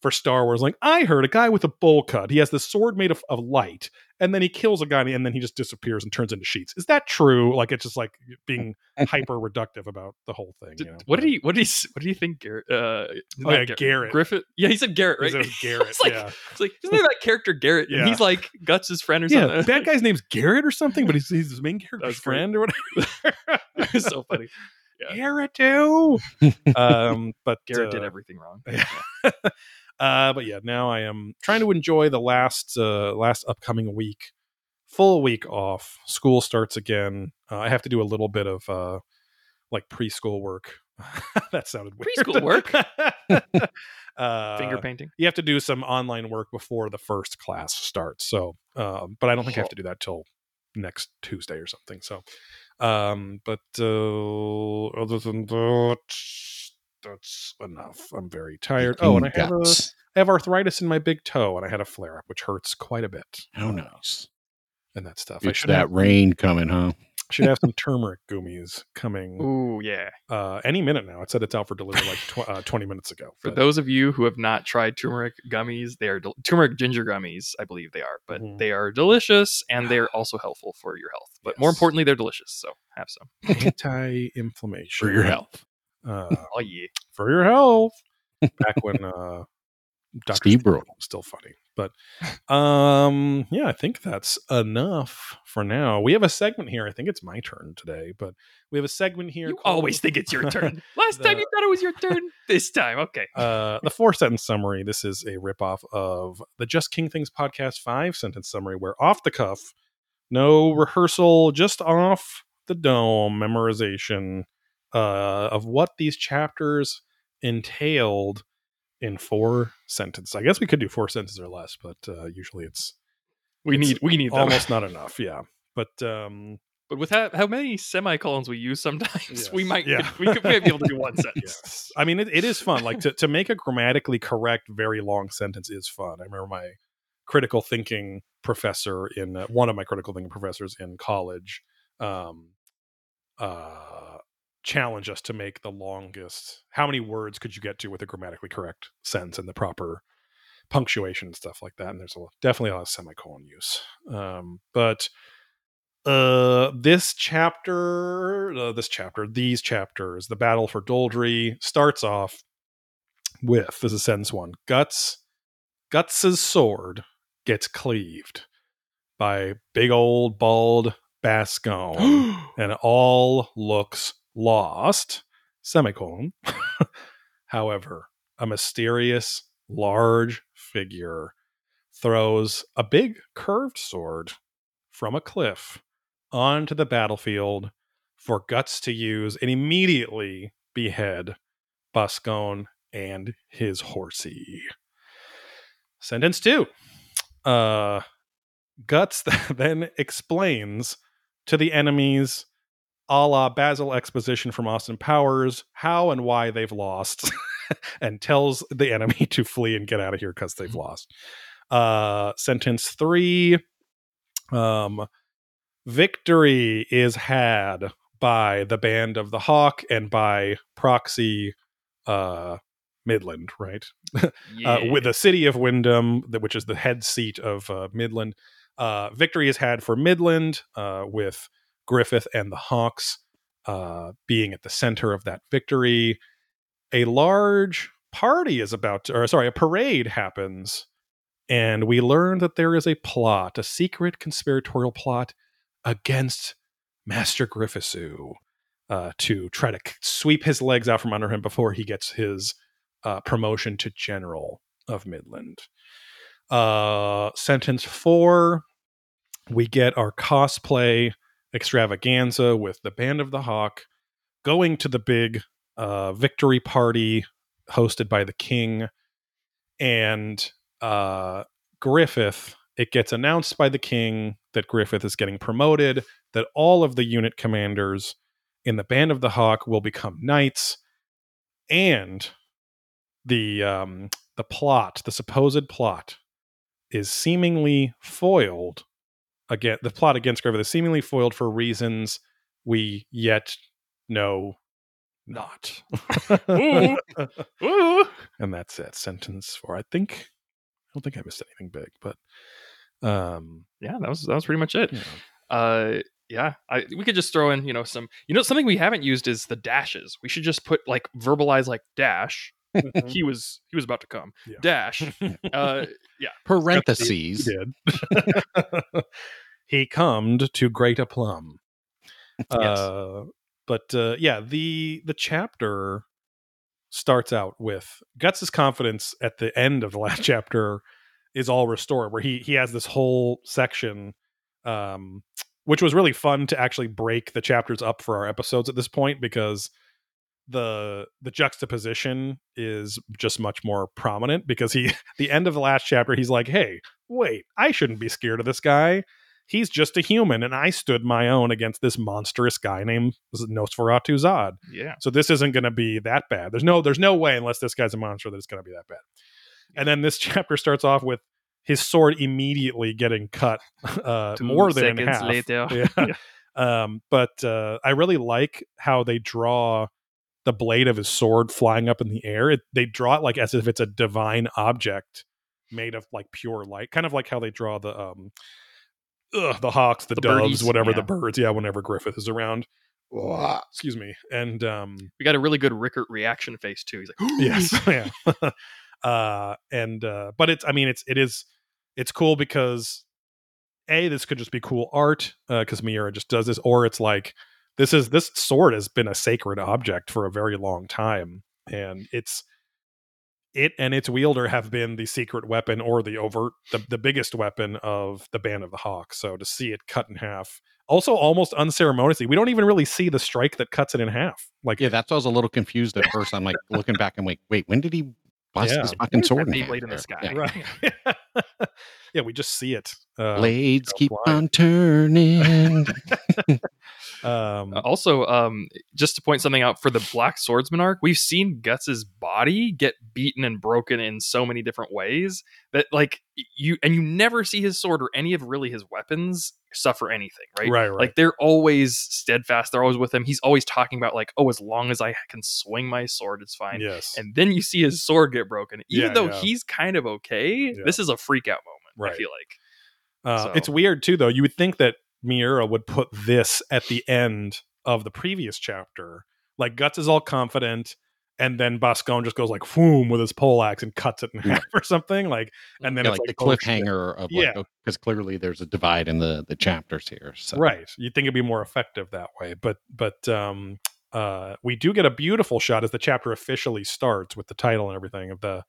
for Star Wars, like I heard a guy with a bowl cut. He has this sword made of, of light, and then he kills a guy, and then he just disappears and turns into sheets. Is that true? Like it's just like being hyper reductive about the whole thing. Did- you know? what did he? What did he? What do you think, Garrett? Uh, Oh, yeah, Garrett. Griffith. Yeah, he said Garrett, He right? says Garrett, it's like, yeah. it's like isn't there that character Garrett? Yeah. And he's like Guts' friend or something. Yeah, something. bad guy's name's Garrett or something, but he's, he's his main character's That's friend or whatever. it's so funny. Yeah. Garrett too. um, but Garrett did uh, everything wrong. Yeah. Uh, but yeah, now I am trying to enjoy the last uh, last upcoming week, full week off. School starts again. Uh, I have to do a little bit of uh, like preschool work. that sounded weird. Preschool work? uh, Finger painting. You have to do some online work before the first class starts. So, um, but I don't think I have to do that till next Tuesday or something. So, um, but uh, other than that, that's enough. I'm very tired. Oh, and I have, a, Guts. I have arthritis in my big toe, and I had a flare up, which hurts quite a bit. How Uh, nice. and that stuff. I It's should that have, rain coming, huh? should have some turmeric gummies coming Ooh, yeah. uh, any minute now. It said it's out for delivery like tw- uh, 20 minutes ago. For but- those of you who have not tried turmeric gummies, they are del- turmeric ginger gummies, I believe they are, but Mhm. they are delicious and they are also helpful for your health. But more importantly, they're delicious. So have some. anti-inflammation For your health. Uh, Oh yeah. for your health. Back when uh, Dr. Steve Brule. was still funny, but um, yeah, I think that's enough for now. We have a segment here. I think it's my turn today, but we have a segment here. You called- always think it's your turn. Last time you thought it was your turn. This time, okay. uh, the four sentence summary. This is a ripoff of the Just King Things podcast five sentence summary, where off the cuff, no rehearsal, just off the dome memorization uh, of what these chapters entailed in four sentences. I guess we could do four sentences or less, but uh, usually it's We It's need we need almost not enough. Yeah, but um, But with how, how many semicolons we use sometimes, we might Yeah. we could maybe be able to do one sentence. yes. I mean, it, it is fun. Like to, to make a grammatically correct, very long sentence is fun. I remember my critical thinking professor in uh, one of my critical thinking professors in college um, uh, challenge us to make the longest. How many words could you get to with a grammatically correct sentence and the proper punctuation and stuff like that? And there's a, definitely a lot of semicolon use. Um, but uh, this chapter, uh, this chapter, these chapters, the battle for Doldrey starts off with this is sentence one. Guts, Guts's sword gets cleaved by big old bald Boscone and all looks lost. Semicolon. However, a mysterious, large figure throws a big curved sword from a cliff onto the battlefield for Guts to use and immediately behead Boscone and his horsey. Sentence two. Uh, Guts then explains to the enemies, a la Basil exposition from Austin Powers, how and why they've lost, and tells the enemy to flee and get out of here because they've lost. Uh, sentence three. Um, victory is had by the band of the Hawk and by proxy uh Midland, right? Yeah. uh, with the city of Wyndham, which is the head seat of uh, Midland. Uh, victory is had for Midland, uh, with Griffith and the Hawks uh, being at the center of that victory. A large party is about to, or sorry, a parade happens, and we learn that there is a plot, a secret conspiratorial plot against Master Griffisu uh, to try to sweep his legs out from under him before he gets his uh, promotion to general. of Midland. Uh, sentence four, we get our cosplay extravaganza with the Band of the Hawk going to the big uh, victory party hosted by the king. And uh, Griffith, it gets announced by the king that Griffith is getting promoted, that all of the unit commanders in the Band of the Hawk will become knights, and the um, the plot, the supposed plot, is seemingly foiled. Again, the plot against Griffith is seemingly foiled for reasons we yet know not. Ooh. Ooh. and that's it. Sentence four. I think I don't think I missed anything big, but um, Yeah, that was that was pretty much it. know. Uh, yeah, I, we could just throw in, you know, some, you know, something we haven't used is the dashes. We should just put like verbalize like dash. He was he was about to come. Yeah. Dash. Uh, yeah. Parentheses. He did. he comed to great aplomb. Yes. Uh, but uh, yeah, the the chapter starts out with Guts's confidence at the end of the last chapter is all restored, where he he has this whole section, um, which was really fun to actually break the chapters up for our episodes at this point because the the juxtaposition is just much more prominent because he the end of the last chapter he's like hey wait i shouldn't be scared of this guy he's just a human and i stood my own against this monstrous guy named nosferatu zodd yeah. so this isn't going to be that bad there's no there's no way unless this guy's a monster that it's going to be that bad and then this chapter starts off with his sword immediately getting cut uh, more than seconds half later. yeah. Um, but uh, I really like how they draw the blade of his sword flying up in the air. It, they draw it like as if it's a divine object made of like pure light, kind of like how they draw the um, ugh, the hawks, the, The doves, birdies, whatever yeah. the birds. Yeah, whenever Griffith is around. Excuse me. And um, We got a really good Rickert reaction face too. He's like, yes yeah uh and uh but it's i mean it's it is it's cool because a this could just be cool art uh because miura just does this or it's like this is this sword has been a sacred object for a very long time and it's it and its wielder have been the secret weapon or the overt the, the biggest weapon of the band of the hawk so to see it cut in half also almost unceremoniously we don't even really see the strike that cuts it in half like Yeah, that's why I was a little confused at first. I'm like looking back and like, wait, when did he bust Yeah. his fucking sword? that in half in the sky? Yeah. right yeah we just see it uh, Blades keep flying. on turning. um Uh, also, um, just to point something out for the Black Swordsman arc, we've seen Guts's body get beaten and broken in so many different ways that, like, you and you never see his sword or any of really his weapons suffer anything, right? right right Like they're always steadfast. They're always with him. He's always talking about like, oh, as long as I can swing my sword, it's fine. yes And then you see his sword get broken. Even Yeah, though yeah. he's kind of okay, Yeah. this is a freak out moment. I feel like. Uh, So- It's weird too, though. You would think that Miura would put this at the end of the previous chapter. Like Guts is all confident, and then Boscone just goes like "foom" with his poleaxe and cuts it in half or something. Like, and then Yeah, it's like, like, the oh, cliffhanger of Yeah. like because clearly there's a divide in the the chapters here. So Right. You'd think it'd be more effective that way, but but um, uh, we do get a beautiful shot as the chapter officially starts with the title and everything of the,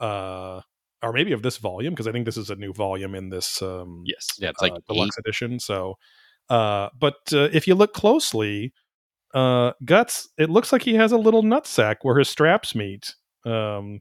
uh, or maybe of this volume because I think this is a new volume in this um, Yes. yeah, it's like uh, deluxe edition. So, uh, but uh, if you look closely, uh, guts, it looks like he has a little nutsack where his straps meet. Um,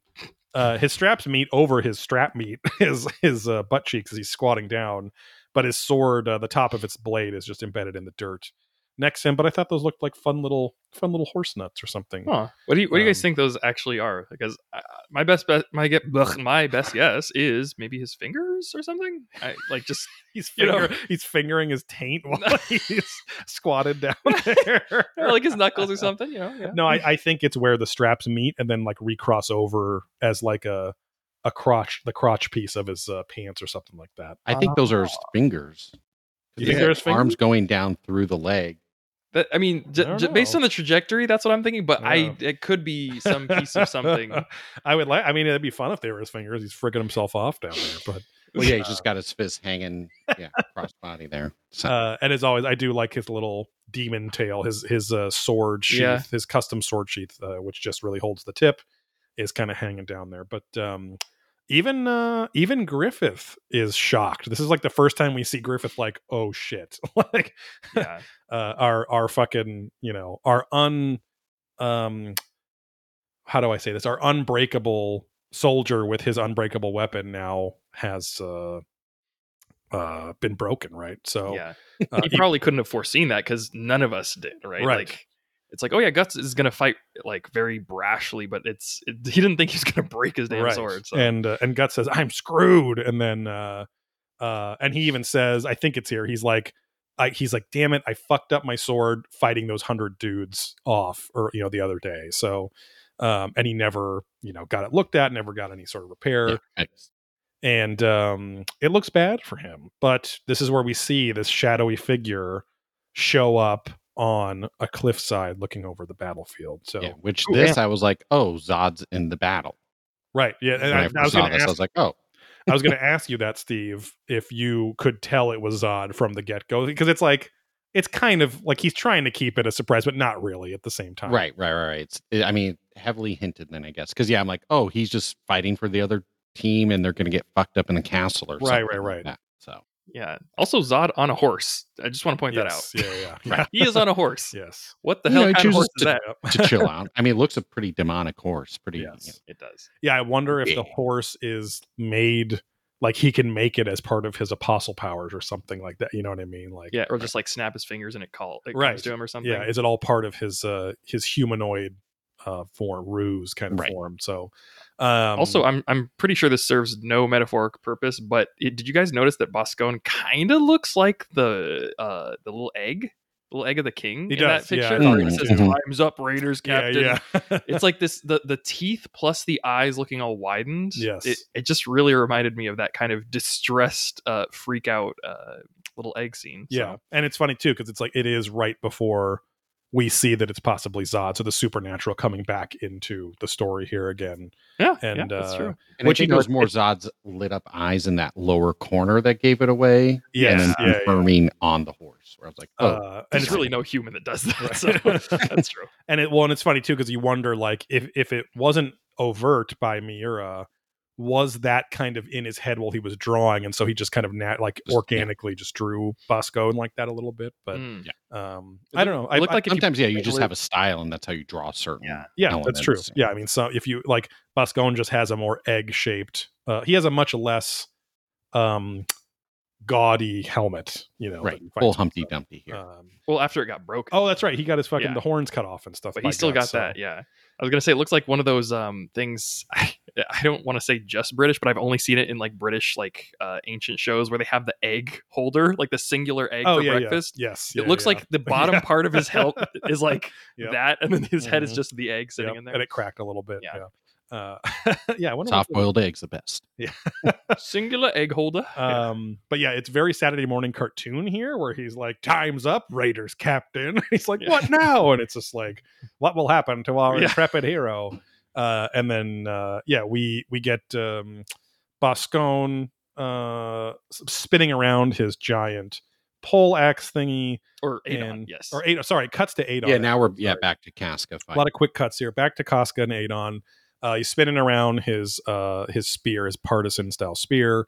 uh, his straps meet over his strap meet his his uh, butt cheeks as he's squatting down, but his sword, uh, the top of its blade, is just embedded in the dirt next to him. But I thought those looked like fun little fun little horse nuts or something. Huh. What do you What do you guys Um, think those actually are? Because uh, my best bet, my get my best guess is maybe his fingers or something. I like just He's You know- he's fingering his taint while he's squatted down there, or like his knuckles or something. You know? Yeah. No, I, I think it's where the straps meet and then like recross over as like a a crotch, the crotch piece of his uh, pants or something like that. I think those are his fingers. You think got they're his fingers? arms going down through the leg. That, I mean, j- I based on the trajectory, that's what I'm thinking. But I, Yeah. it could be some piece of something. I would like. I mean, it'd be fun if they were his fingers. He's freaking himself off down there, but Well, yeah, he's just got his fist hanging, yeah, cross body there. So uh, and as always, I do like his little demon tail, his his uh, sword sheath, Yeah. his custom sword sheath, uh, which just really holds the tip, is kind of hanging down there. But um, even uh even Griffith is shocked. This is like the first time we see Griffith like, oh shit. like Yeah. uh our our fucking, you know, our un um how do I say this? Our unbreakable soldier with his unbreakable weapon now has uh uh been broken, right? So yeah. uh, He probably couldn't have foreseen that because none of us did, right? Right. Like it's like, oh yeah, Guts is gonna fight like very brashly, but it's it, he didn't think he was gonna break his damn right. sword. So And uh, and Gut says, "I'm screwed," and then uh, uh, and he even says, "I think it's here." He's like, I, he's like, "Damn it, I fucked up my sword fighting those hundred dudes off, or you know, the other day." So, um, and he never, you know, got it looked at, never got any sort of repair, Yeah, I- and um, it looks bad for him. But this is where we see this shadowy figure show up on a cliffside looking over the battlefield. So, yeah, which Ooh, this I was like, oh, Zodd's in the battle. right, yeah, and I, I, I was saw going to this, I was like, oh, I was going to ask you that, Steve, if you could tell it was Zodd from the get go, because it's like it's kind of like he's trying to keep it a surprise, but not really at the same time. right, right, right, right. It's, I mean, heavily hinted then, I guess, because yeah, I'm like, oh, he's just fighting for the other team, and they're going to get fucked up in the castle or Right, something. right, like right. that. So yeah. Also Zodd on a horse. I just want to point that out. Yeah, yeah, yeah. He is on a horse. yes. What the You hell know, kind of chooses horse is to- that? To chill out. I mean, it looks a pretty demonic horse. Pretty. Yes. you know, It does. Yeah, I wonder if the horse is made like he can make it as part of his apostle powers or something like that. You know what I mean? Like, Yeah, or just like snap his fingers and it call it Right. comes to him or something. yeah, is it all part of his uh his humanoid uh form, ruse kind of Right. form? So, um, also, I'm I'm pretty sure this serves no metaphoric purpose, but it, did you guys notice that Boscone kind of looks like the uh the little egg, the little egg of the king He in does, that yeah, I picture? thought it says did. Mhm. "Times up, Raiders, Captain." yeah, yeah. it's like this the the teeth plus the eyes looking all widened. Yes. it, it just really reminded me of that kind of distressed, uh, freak out uh, little egg scene. So, Yeah, and it's funny too because it's like it is right before we see that it's possibly Zodd, so the supernatural coming back into the story here again. yeah, And, yeah, that's uh, true. And Which I you think it was more it- Zodd's lit up eyes in that lower corner that gave it away. Yes, and then yeah, yeah. confirming on the horse. Where I was like, oh, Uh, and it's really no human that does that. Right. So that's true. and it well, and it's funny too because you wonder like if if it wasn't overt by Miura, was that kind of in his head while he was drawing, and so he just kind of nat like Just- yeah. organically just drew Bosco and like that a little bit, but Mm. um, It I don't know. looked- I it looked I- like if you sometimes yeah, you just have a style, and that's how you draw certain. Yeah. Yeah, that's true. Yeah, I mean, so if you like, Boscone just has a more egg shaped. Uh, he has a much less um gaudy helmet. You know, right. that you find Full Humpty Dumpty here. Um, Well, after it got broken. oh, that's right. He got his fucking Yeah. the horns cut off and stuff. but he still Guts, got so- that. Yeah, I was gonna say it looks like one of those um things. I, I don't want to say just British, but I've only seen it in like British like uh, ancient shows where they have the egg holder, like the singular egg Oh for yeah, breakfast. yeah. Yes, It yeah, looks yeah. like the bottom Yeah. part of his head is like Yep. that, and then his head is Mhm. just the egg sitting Yep, in there. and it cracked a little bit. Yeah, Yeah. Uh, yeah. I wonder soft boiled eggs, the best. Singular egg holder. Yeah. Um, but yeah, it's very Saturday morning cartoon here where he's like, "Time's up, Raiders captain." he's like, Yeah. "What now?" And it's just like, "What will happen to our Yeah. intrepid hero?" Uh, and then uh, yeah, we we get um, Boscone uh, spinning around his giant pole axe thingy, or Adon, and yes. or Adon. Sorry, it cuts to Adon. yeah, now we're yeah back to Casca a lot of quick cuts here. Back to Casca and Adon. Uh, he's spinning around his uh, his spear, his partisan style spear.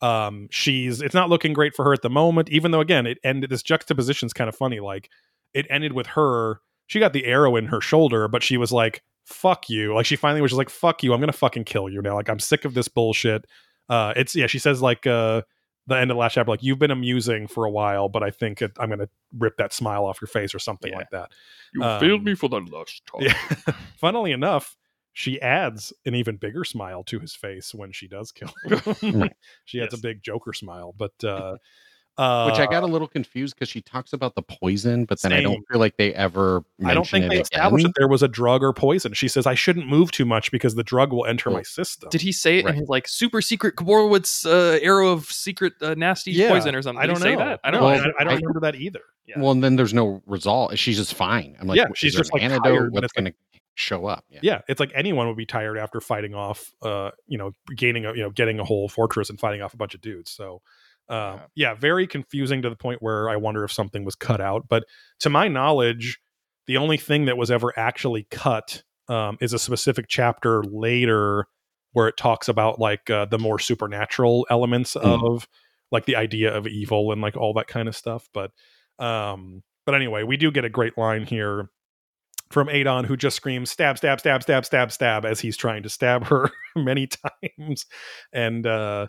Um, she's it's not looking great for her at the moment, even though again it ended. This juxtaposition is kind of funny. Like it ended with her. She got the arrow in her shoulder, but she was like, "Fuck you!" Like she finally was just like, "Fuck you! I'm gonna fucking kill you now." Like I'm sick of this bullshit. Uh, it's yeah. She says like uh, the end of the last chapter, like you've been amusing for a while, but I think it, I'm gonna rip that smile off your face or something Yeah. like that. you um, failed me for the last time. Yeah. Funnily enough, she adds an even bigger smile to his face when she does kill him. Right. she adds Yes. a big Joker smile, but uh, uh, Which I got a little confused because she talks about the poison, but then I don't feel like they ever. I don't think mention they it established again. that there was a drug or poison. She says I shouldn't move too much because the drug will enter Well, my system. Did he say it Right. in his like super secret Coborlwitz uh, arrow of secret uh, nasty Yeah, poison or something? I don't he say know. that? I don't I, know. I don't I- remember that either. Yeah. Well, and then there's no result. She's just fine. I'm like, Yeah, she's just, an like, antidote. What's going to show up? Yeah. Yeah, it's like anyone would be tired after fighting off, uh, you know, gaining a, you know, getting a whole fortress and fighting off a bunch of dudes. So, uh, yeah. very confusing to the point where I wonder if something was cut out. But to my knowledge, the only thing that was ever actually cut um, is a specific chapter later where it talks about like uh, the more supernatural elements Mm. of like the idea of evil and like all that kind of stuff. But um, but anyway, we do get a great line here from Adon who just screams stab stab stab stab stab stab as he's trying to stab her many times and uh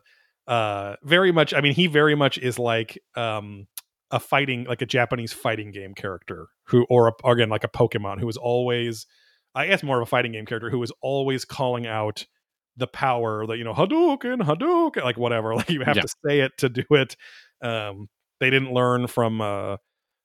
uh very much I mean he very much is like um a fighting like a Japanese fighting game character who or, a, or again like a Pokemon who is always I guess more of a fighting game character who is always calling out the power that you know Hadouken Hadouken like whatever like you have Yeah. to say it to do it um they didn't learn from uh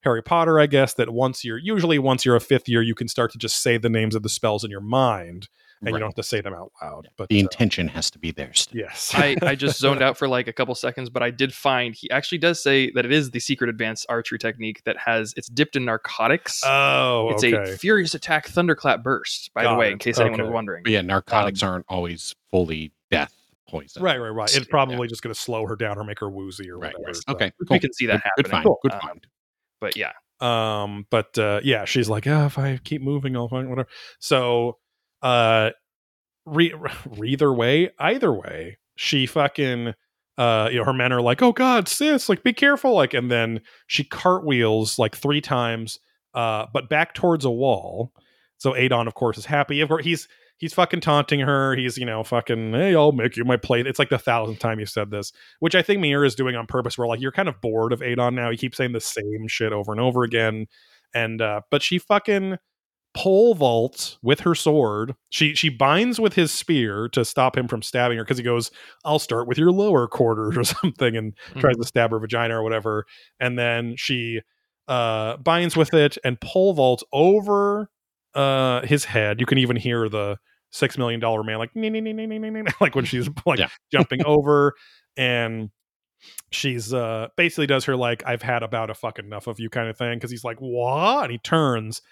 Harry Potter, I guess, that once you're usually once you're a fifth year, you can start to just say the names of the spells in your mind and you don't have to say them out loud. But the uh, intention has to be there. Still. yes. I, I just zoned out for like a couple seconds, but I did find he actually does say that it is the secret advanced archery technique that has it's dipped in narcotics. oh, it's okay. a furious attack thunderclap burst, by Got the way, it. in case anyone was wondering. But yeah, narcotics Um, aren't always fully death poison. right, right, right. It's Yeah. probably just going to slow her down or make her woozy or Right. whatever. right. so. Okay. We can see that good, good happening. find. Good Um, find. But yeah, um but uh yeah she's like oh, if i keep moving i'll find whatever. So uh re- either way either way she fucking uh you know her men are like oh god sis like be careful like and then she cartwheels like three times uh but back towards a wall. So adon of course is happy. Of course he's he's fucking taunting her he's you know fucking hey i'll make you my plate it's like the thousandth time you said this which I think Miura is doing on purpose. Where like you're kind of bored of Adon now. He keeps saying the same shit over and over again, and uh, but she fucking pole vaults with her sword. She she binds with his spear to stop him from stabbing her because he goes, "I'll start with your lower quarters" or something, and tries to stab her vagina or whatever. And then she uh, binds with it and pole vaults over uh, his head. You can even hear the six million dollar man like "Nee, nee, nee, nee, nee, nee, nee," like when she's like Yeah. jumping over and she's uh basically does her like i've had about a fucking enough of you kind of thing because he's like what and he turns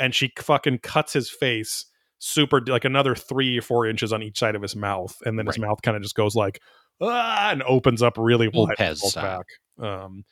and she fucking cuts his face super like another three or four inches on each side of his mouth and then his mouth kind of just goes like ah, and opens up really wide Pez and falls style. back um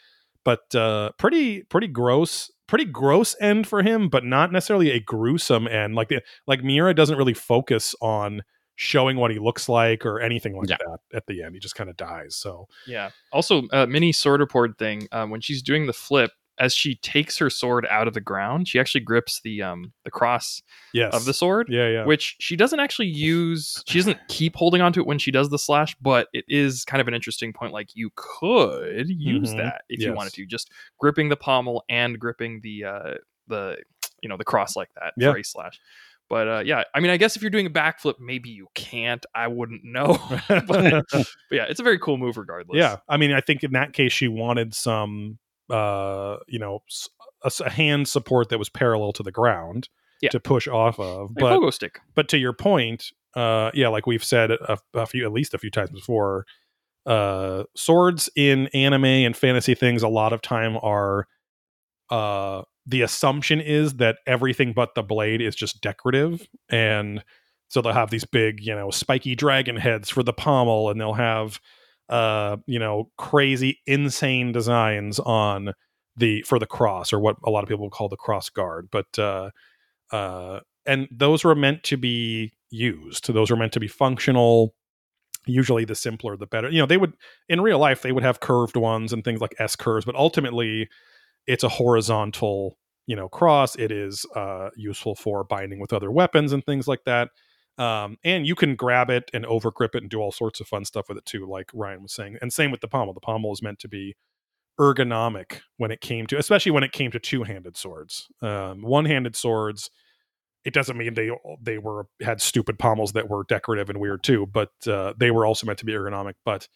but uh pretty pretty gross pretty gross end for him but not necessarily a gruesome end like the like miura doesn't really focus on showing what he looks like or anything like Yeah. that at the end he just kind of dies so Yeah. Also, uh, mini sword report thing. Um, when she's doing the flip, as she takes her sword out of the ground, she actually grips the um the cross yes of the sword, yeah yeah which she doesn't actually use. She doesn't keep holding onto it when she does the slash, but it is kind of an interesting point. Like you could use Mhm. that if you wanted to, just gripping the pommel and gripping the uh the you know the cross like that Yeah. for a slash. But uh, yeah, I mean, I guess if you're doing a backflip, maybe you can't. I wouldn't know. but, but yeah, it's a very cool move regardless. yeah i mean i think in that case she wanted some uh you know a hand support that was parallel to the ground Yeah. to push off of Like but stick. but to your point uh yeah like we've said a, a few at least a few times before uh swords in anime and fantasy things a lot of time are uh the assumption is that everything but the blade is just decorative and so they'll have these big you know spiky dragon heads for the pommel and they'll have uh you know crazy insane designs on the for the cross or what a lot of people call the cross guard but uh uh and those were meant to be used. Those were meant to be functional. Usually the simpler the better. You know they would in real life they would have curved ones and things like s curves but ultimately it's a horizontal you know cross. It is uh useful for binding with other weapons and things like that um and you can grab it and over grip it and do all sorts of fun stuff with it too like ryan was saying and same with the pommel. The pommel is meant to be ergonomic when it came to especially when it came to two-handed swords. Um one-handed swords it doesn't mean they they were had stupid pommels that were decorative and weird too but uh they were also meant to be ergonomic but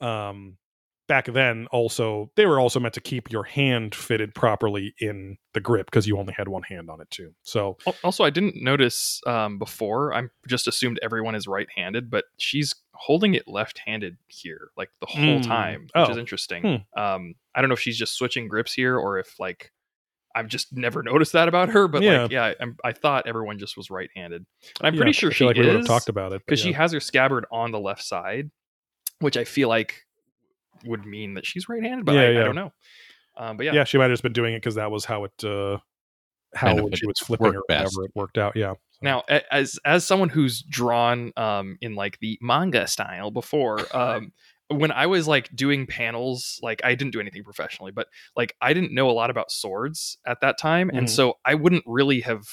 um back then also they were also meant to keep your hand fitted properly in the grip because you only had one hand on it too so Also, I didn't notice um, before. i'm just assumed everyone is right-handed, but she's holding it left-handed here, like the whole Hmm. time, which Oh. is interesting. Um, I don't know if she's just switching grips here or if like I've just never noticed that about her. But Yeah. like, yeah, I'm, I thought everyone just was right-handed. And I'm yeah, pretty sure I she like we would have talked about it because she has her scabbard on the left side, which I feel like would mean that she's right-handed, but Yeah, I, yeah. I don't know. Um, but yeah, yeah. she might have just been doing it because that was how it uh how Kind of when she was flipping or best. whatever it worked out yeah Now, as as someone who's drawn um in like the manga style before, um when I was like doing panels, like I didn't do anything professionally, but like I didn't know a lot about swords at that time, and Mhm. so I wouldn't really have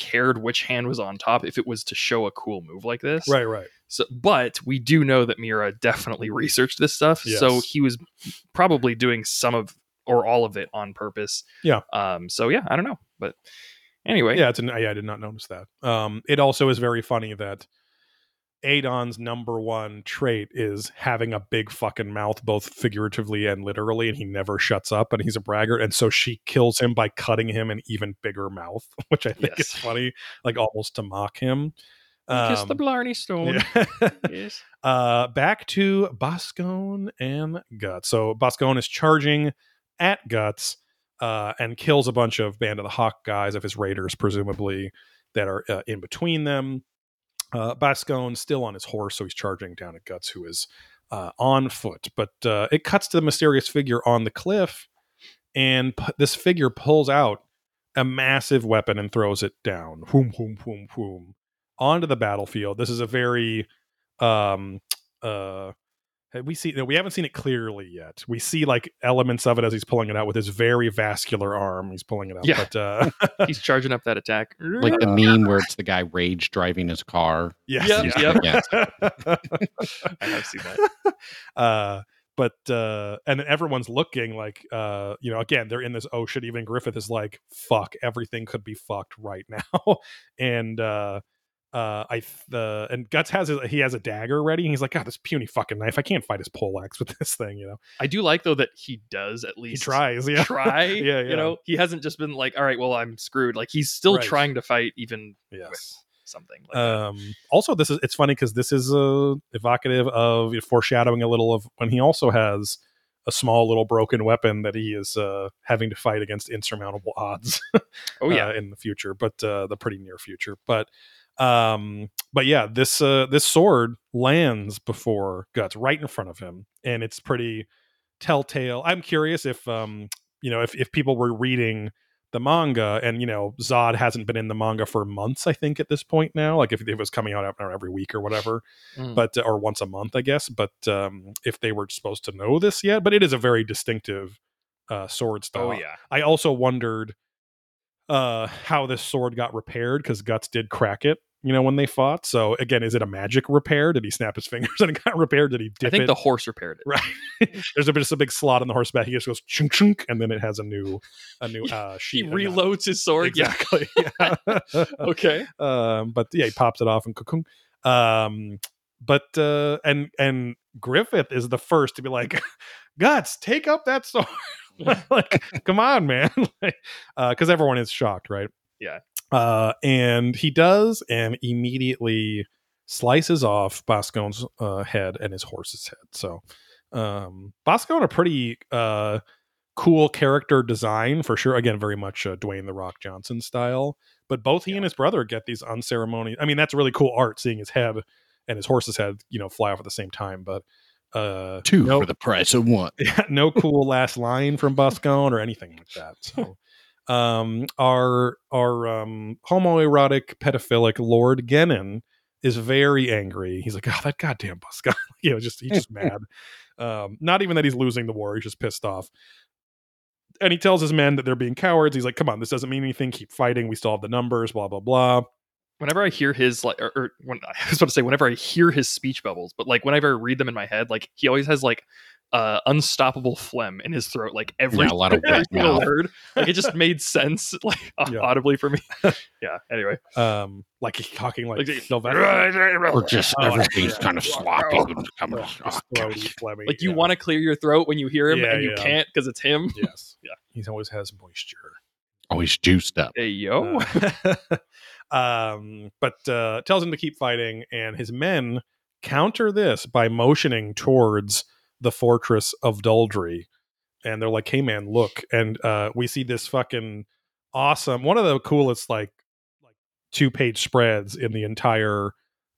cared which hand was on top if it was to show a cool move like this. right, right. So, but we do know that Miura definitely researched this stuff, so he was probably doing some of or all of it on purpose. Yeah. Um. So yeah, I don't know, but anyway. Yeah, it's an, yeah, I did not notice that. Um, it also is very funny that Adon's number one trait is having a big fucking mouth, both figuratively and literally, and he never shuts up, and he's a braggart, and so she kills him by cutting him an even bigger mouth, which I think is funny, like almost to mock him. Kiss the Um, Blarney Stone. yeah. Yes. uh, back to Boscone and Guts. So Boscone is charging at Guts uh, and kills a bunch of Band of the Hawk guys of his raiders, presumably that are uh, in between them. Uh, Boscone still on his horse, so he's charging down at Guts, who is uh, on foot. But uh, it cuts to the mysterious figure on the cliff, and p- this figure pulls out a massive weapon and throws it down. Whoom, whoom, whoom, whoom. Onto the battlefield. This is a very um uh we see no, we haven't seen it clearly yet. We see like elements of it as he's pulling it out with his very vascular arm. He's pulling it out. Yeah. But uh He's charging up that attack. Like the meme where it's the guy rage driving his car. yes, Yep, yeah. I have seen that. uh but uh and then everyone's looking like uh you know again they're in this oh shit even griffith is like fuck everything could be fucked right now and uh uh i the and guts has his, he has a dagger ready and he's like god this puny fucking knife i can't fight his poleaxe with this thing you know I do like though that he does at he least tries yeah try. Yeah, yeah. You know, he hasn't just been like, all right, well, I'm screwed. Like he's still Right. trying to fight even yes something like that. um also this is it's funny because this is uh evocative of foreshadowing a little of when he also has a small little broken weapon that he is uh having to fight against insurmountable odds Oh yeah. uh, in the future but uh the pretty near future but um but yeah this uh this sword lands before guts right in front of him and it's pretty telltale i'm curious if um you know if, if people were reading the manga and you know zodd hasn't been in the manga for months i think at this point now like if it was coming out every week or whatever Mm. but or once a month i guess but um if they were supposed to know this yet but it is a very distinctive uh sword style oh yeah. I also wondered uh how this sword got repaired because Guts did crack it, you know, when they fought. So again, is it a magic repair? Did he snap his fingers and it got repaired? Did he dip I think it? the horse repaired it. right. There's a just a big slot on the horseback. He just goes chunk chunk, and then it has a new a new uh He sheet. uh, reloads his sword. Exactly. Yeah. Okay. um, but yeah, he pops it off and cocoon. Um, but uh, and and Griffith is the first to be like, Guts, take up that sword. like, come on, man. like, uh, because everyone is shocked, right? Yeah. Uh, and he does, and immediately slices off Boscone's uh, head and his horse's head. So, um, Boscone a pretty uh cool character design for sure. Again, very much uh, Dwayne the Rock Johnson style. But both he and his brother get these unceremonious. I mean, that's really cool art seeing his head and his horse's head, you know, fly off at the same time. But uh, Two no, for the price of one. yeah, no cool last line from Boscone or anything like that. So, um, our our um, homoerotic pedophilic Lord Gennon is very angry. He's like, "Oh, that goddamn Boscone!" you know, just he's just mad. Um, not even that he's losing the war; he's just pissed off. And he tells his men that they're being cowards. He's like, "Come on, this doesn't mean anything. Keep fighting. We still have the numbers." Blah blah blah. Whenever I hear his like, or, or when I was about to say, whenever I hear his speech bubbles, but like whenever I read them in my head, like he always has like uh unstoppable phlegm in his throat, like every, Yeah, a lot of every single mouth. word. Like it just made sense, like Yeah. audibly for me. yeah. Anyway, Um, like he's talking like, Like, Sylvester. Or just Oh, everything's yeah. kind of sloppy. and coming- oh, throaty, phlegmy, like you yeah. want to clear your throat when you hear him, Yeah, and you yeah. can't because it's him. Yes. Yeah. He always has moisture. Always juiced up. Hey yo, Uh, um, but uh, tells him to keep fighting, and his men counter this by motioning towards the fortress of Doldrey. And they're like, "Hey, man, look!" And uh, we see this fucking awesome, one of the coolest like like two page spreads in the entire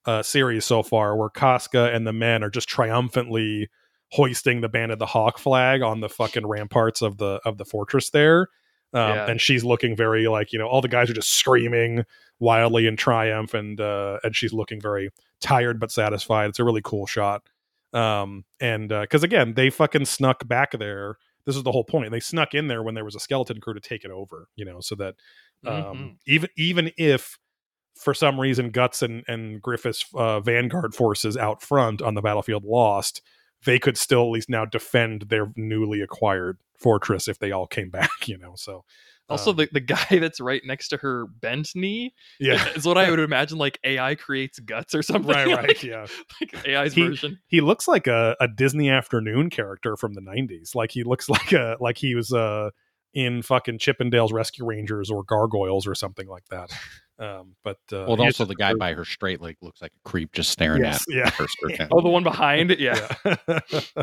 uh, series so far, where Casca and the men are just triumphantly hoisting the Band of the Hawk flag on the fucking ramparts of the of the fortress there Um, Yeah. and she's looking very like you know all the guys are just screaming wildly in triumph and uh and she's looking very tired but satisfied it's a really cool shot um and uh because again they fucking snuck back there this is the whole point they snuck in there when there was a skeleton crew to take it over you know so that um Mhm. even even if for some reason guts and and griffith's uh, vanguard forces out front on the battlefield lost they could still at least now defend their newly acquired fortress if they all came back you know so Also, um, the, the guy that's right next to her bent knee yeah is what I would imagine like AI creates guts or something. right right Like, yeah like AI's He- version. he looks like a, a disney afternoon character from the 90s like he looks like a like he was uh in fucking chippendales rescue rangers or gargoyles or something like that um but uh Well, also the guy by her straight leg looks like a creep just staring Yes, at yeah. her skirt. Oh, the one behind. Yeah. yeah.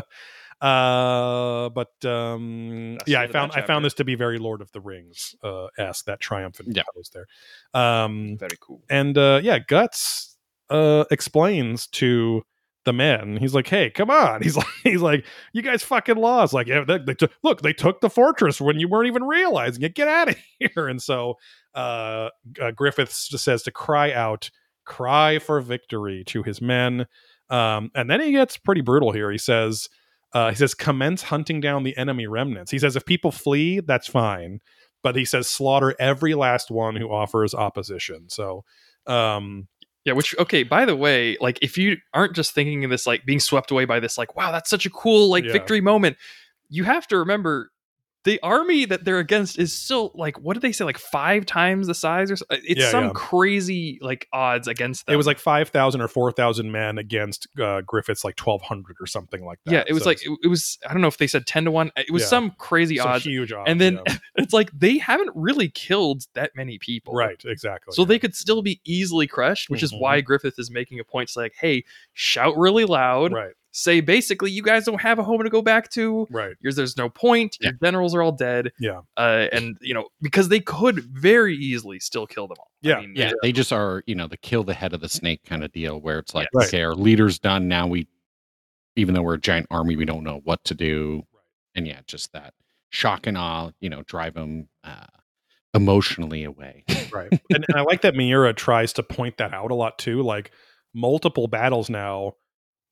uh but um yeah i found i found this to be very lord of the rings uh esque that triumphant Yeah. pose there um Very cool. and uh yeah guts uh explains to the men he's like hey come on. He's like he's like you guys fucking lost. Like yeah they, they took look they took the fortress when you weren't even realizing it. Get out of here. And so uh, uh griffiths just says to cry out cry for victory to his men. Um and then he gets pretty brutal here. He says uh he says commence hunting down the enemy remnants. He says if people flee that's fine. But he says slaughter every last one who offers opposition. So um Yeah, which okay, by the way, like if you aren't just thinking of this like being swept away by this like wow, that's such a cool like Yeah. victory moment, you have to remember the army that they're against is still like what did they say like 5 times the size or so? it's Yeah, some yeah. crazy like odds against them. it was like 5000 or 4000 men against uh griffith's like 1200 or something like that yeah, it was So like it, it was I don't know if they said 10 to 1. It was Yeah. some crazy some odds. huge odds And then it's like they haven't really killed that many people. right exactly So they could still be easily crushed, which is Mhm. why Griffith is making a point to like, hey, shout really loud, right say basically you guys don't have a home to go back to. right Yours, there's no point. Your generals are all dead. Yeah. Uh, and you know because they could very easily still kill them all. Yeah. I mean, Yeah, they just are, you know, the kill the head of the snake kind of deal where it's like, Right. okay, our leader's done. Now we, even though we're a giant army, we don't know what to do. And yeah, just that shock and awe, you know, drive them uh, emotionally away. right and, and i like that miura tries to point that out a lot too like multiple battles now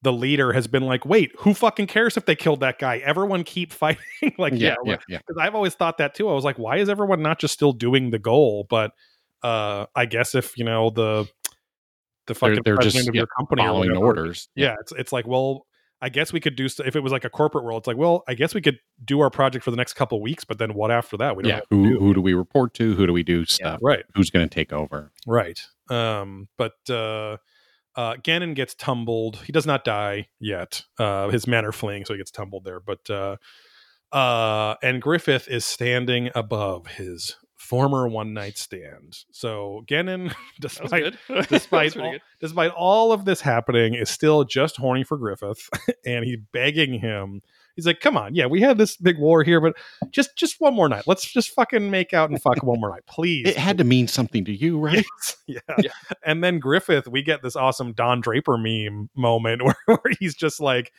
the leader has been like wait who fucking cares if they killed that guy everyone keep fighting like yeah, yeah, yeah. because I've always thought that too. I was like, why is everyone not just still doing the goal? But uh I guess if you know the the fucking they're president just, of yeah, your company Following whatever, orders. yeah, it's it's like, well, I guess we could do st- if it was like a corporate world. It's like, well, I guess we could do our project for the next couple weeks, but then what after that? We don't Yeah. know what to Who, do. who do we report to? Who do we do stuff? right, Who's going to take over? right. Um, but uh, uh, Gennon gets tumbled. He does not die yet. Uh, his men are fleeing, so he gets tumbled there. But uh, uh, and Griffith is standing above his former one night stand. So Gennon, despite good. That was despite all, good. despite all of this happening, is still just horny for Griffith, and he's begging him. He's like, "Come on, yeah, we had this big war here, but just just one more night. Let's just fucking make out and fuck one more night, please." It had to mean something to you, right? Yes, yeah. Yeah. And then Griffith, we get this awesome Don Draper meme moment where, where he's just like,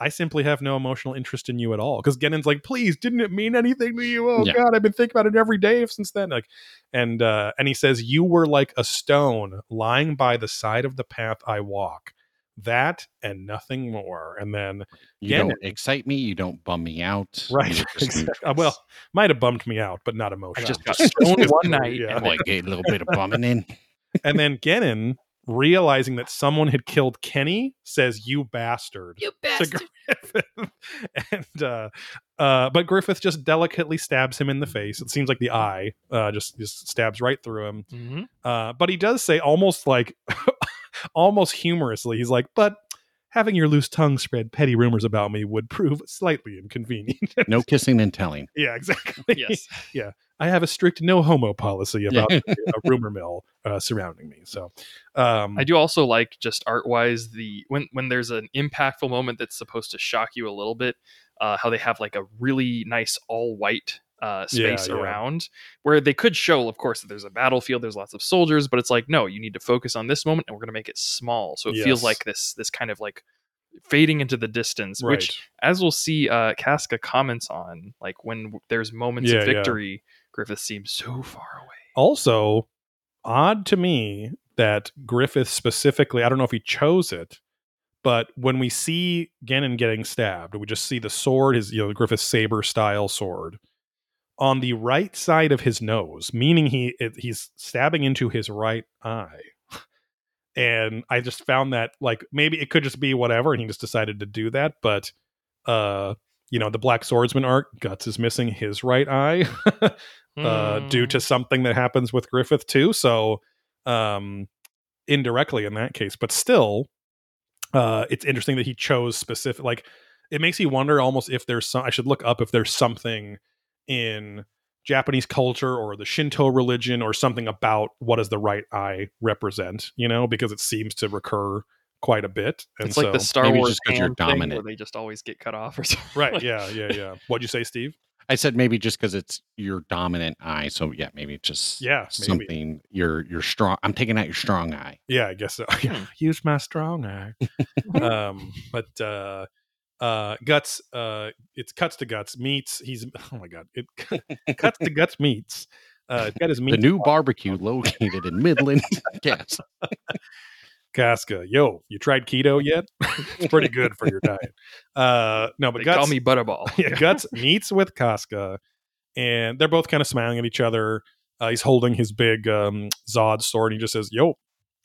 I simply have no emotional interest in you at all. Because Gennon's like, please, didn't it mean anything to you? Oh Yeah. God, I've been thinking about it every day since then. Like, and uh, and he says, You were like a stone lying by the side of the path I walk. That and nothing more. And then You Again- don't excite me. You don't bum me out. Right, exactly. Uh, well, might have bummed me out, but not emotionally. just got stoned one night Yeah. and like a little bit of bumming in. and then Gennon, realizing that someone had killed Kenny, says, "You bastard." You bastard. And uh, uh, but Griffith just delicately stabs him in the face. It seems like the eye uh, just just stabs right through him. Mhm. Uh, but he does say almost like almost humorously, he's like, "But." Having your loose tongue spread petty rumors about me would prove slightly inconvenient. No kissing and telling. yeah, exactly. Yes. Yeah. I have a strict no homo policy about Yeah. a rumor mill uh, surrounding me. So, um, I do also like just art wise the when when there's an impactful moment that's supposed to shock you a little bit, uh, how they have like a really nice all white uh, space yeah. around where they could show, of course, that there's a battlefield, there's lots of soldiers, but it's like no, you need to focus on this moment, and we're going to make it small, so it Yes. feels like this this kind of like fading into the distance, which as we'll see uh Casca comments on like when there's moments Yeah, of yeah. victory Griffith seems so far away. Also, odd to me that Griffith specifically, I don't know if he chose it, but when we see Gennon getting stabbed, we just see the sword, his, you know, Griffith saber style sword on the right side of his nose, meaning he he's stabbing into his right eye. And I just found that like maybe it could just be whatever, and he just decided to do that. But uh, you know, the Black Swordsman arc, Guts is missing his right eye uh, due to Hmm. something that happens with Griffith too. So um, indirectly in that case, but still, uh, it's interesting that he chose specific. Like, it makes you wonder almost if there's some. I should look up if there's something in Japanese culture or the Shinto religion or something about what does the right eye represent. You know, because it seems to recur quite a bit. And it's like the Star maybe Wars just 'cause you're hand thing where they just always get cut off or something. right. Yeah. Yeah. Yeah. What'd you say, Steve? I said maybe just because it's your dominant eye. So yeah, maybe it's just Yeah, maybe. something your your strong. I'm taking out your strong eye. Yeah, I guess so. Yeah, use my strong eye. um, but uh, uh, guts. Uh, it's cuts to guts meats He's oh my god. It cuts to guts meats Uh, got his The meat. new barbecue located in Midland. yes. Casca. Yo, you tried keto yet? it's pretty good for your diet. Uh, no, but They guts. call me Butterball. yeah, Guts meets with Casca, and they're both kind of smiling at each other. Uh, he's holding his big um, Zodd sword, and he just says, "Yo,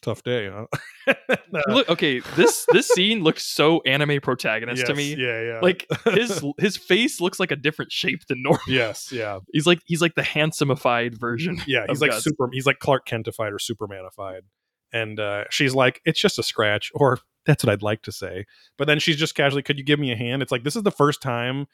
tough day, huh?" Uh, Look, okay, this this scene looks so anime protagonist to me. Yeah, yeah. Like his his face looks like a different shape than normal. yes, yeah, He's like he's like the handsomeified version. yeah. He's like Guts. super. He's like Clark Kentified or Supermanified, and uh, she's like, "It's just a scratch," or that's what I'd like to say. But then she's just casually, "Could you give me a hand?" It's like this is the first time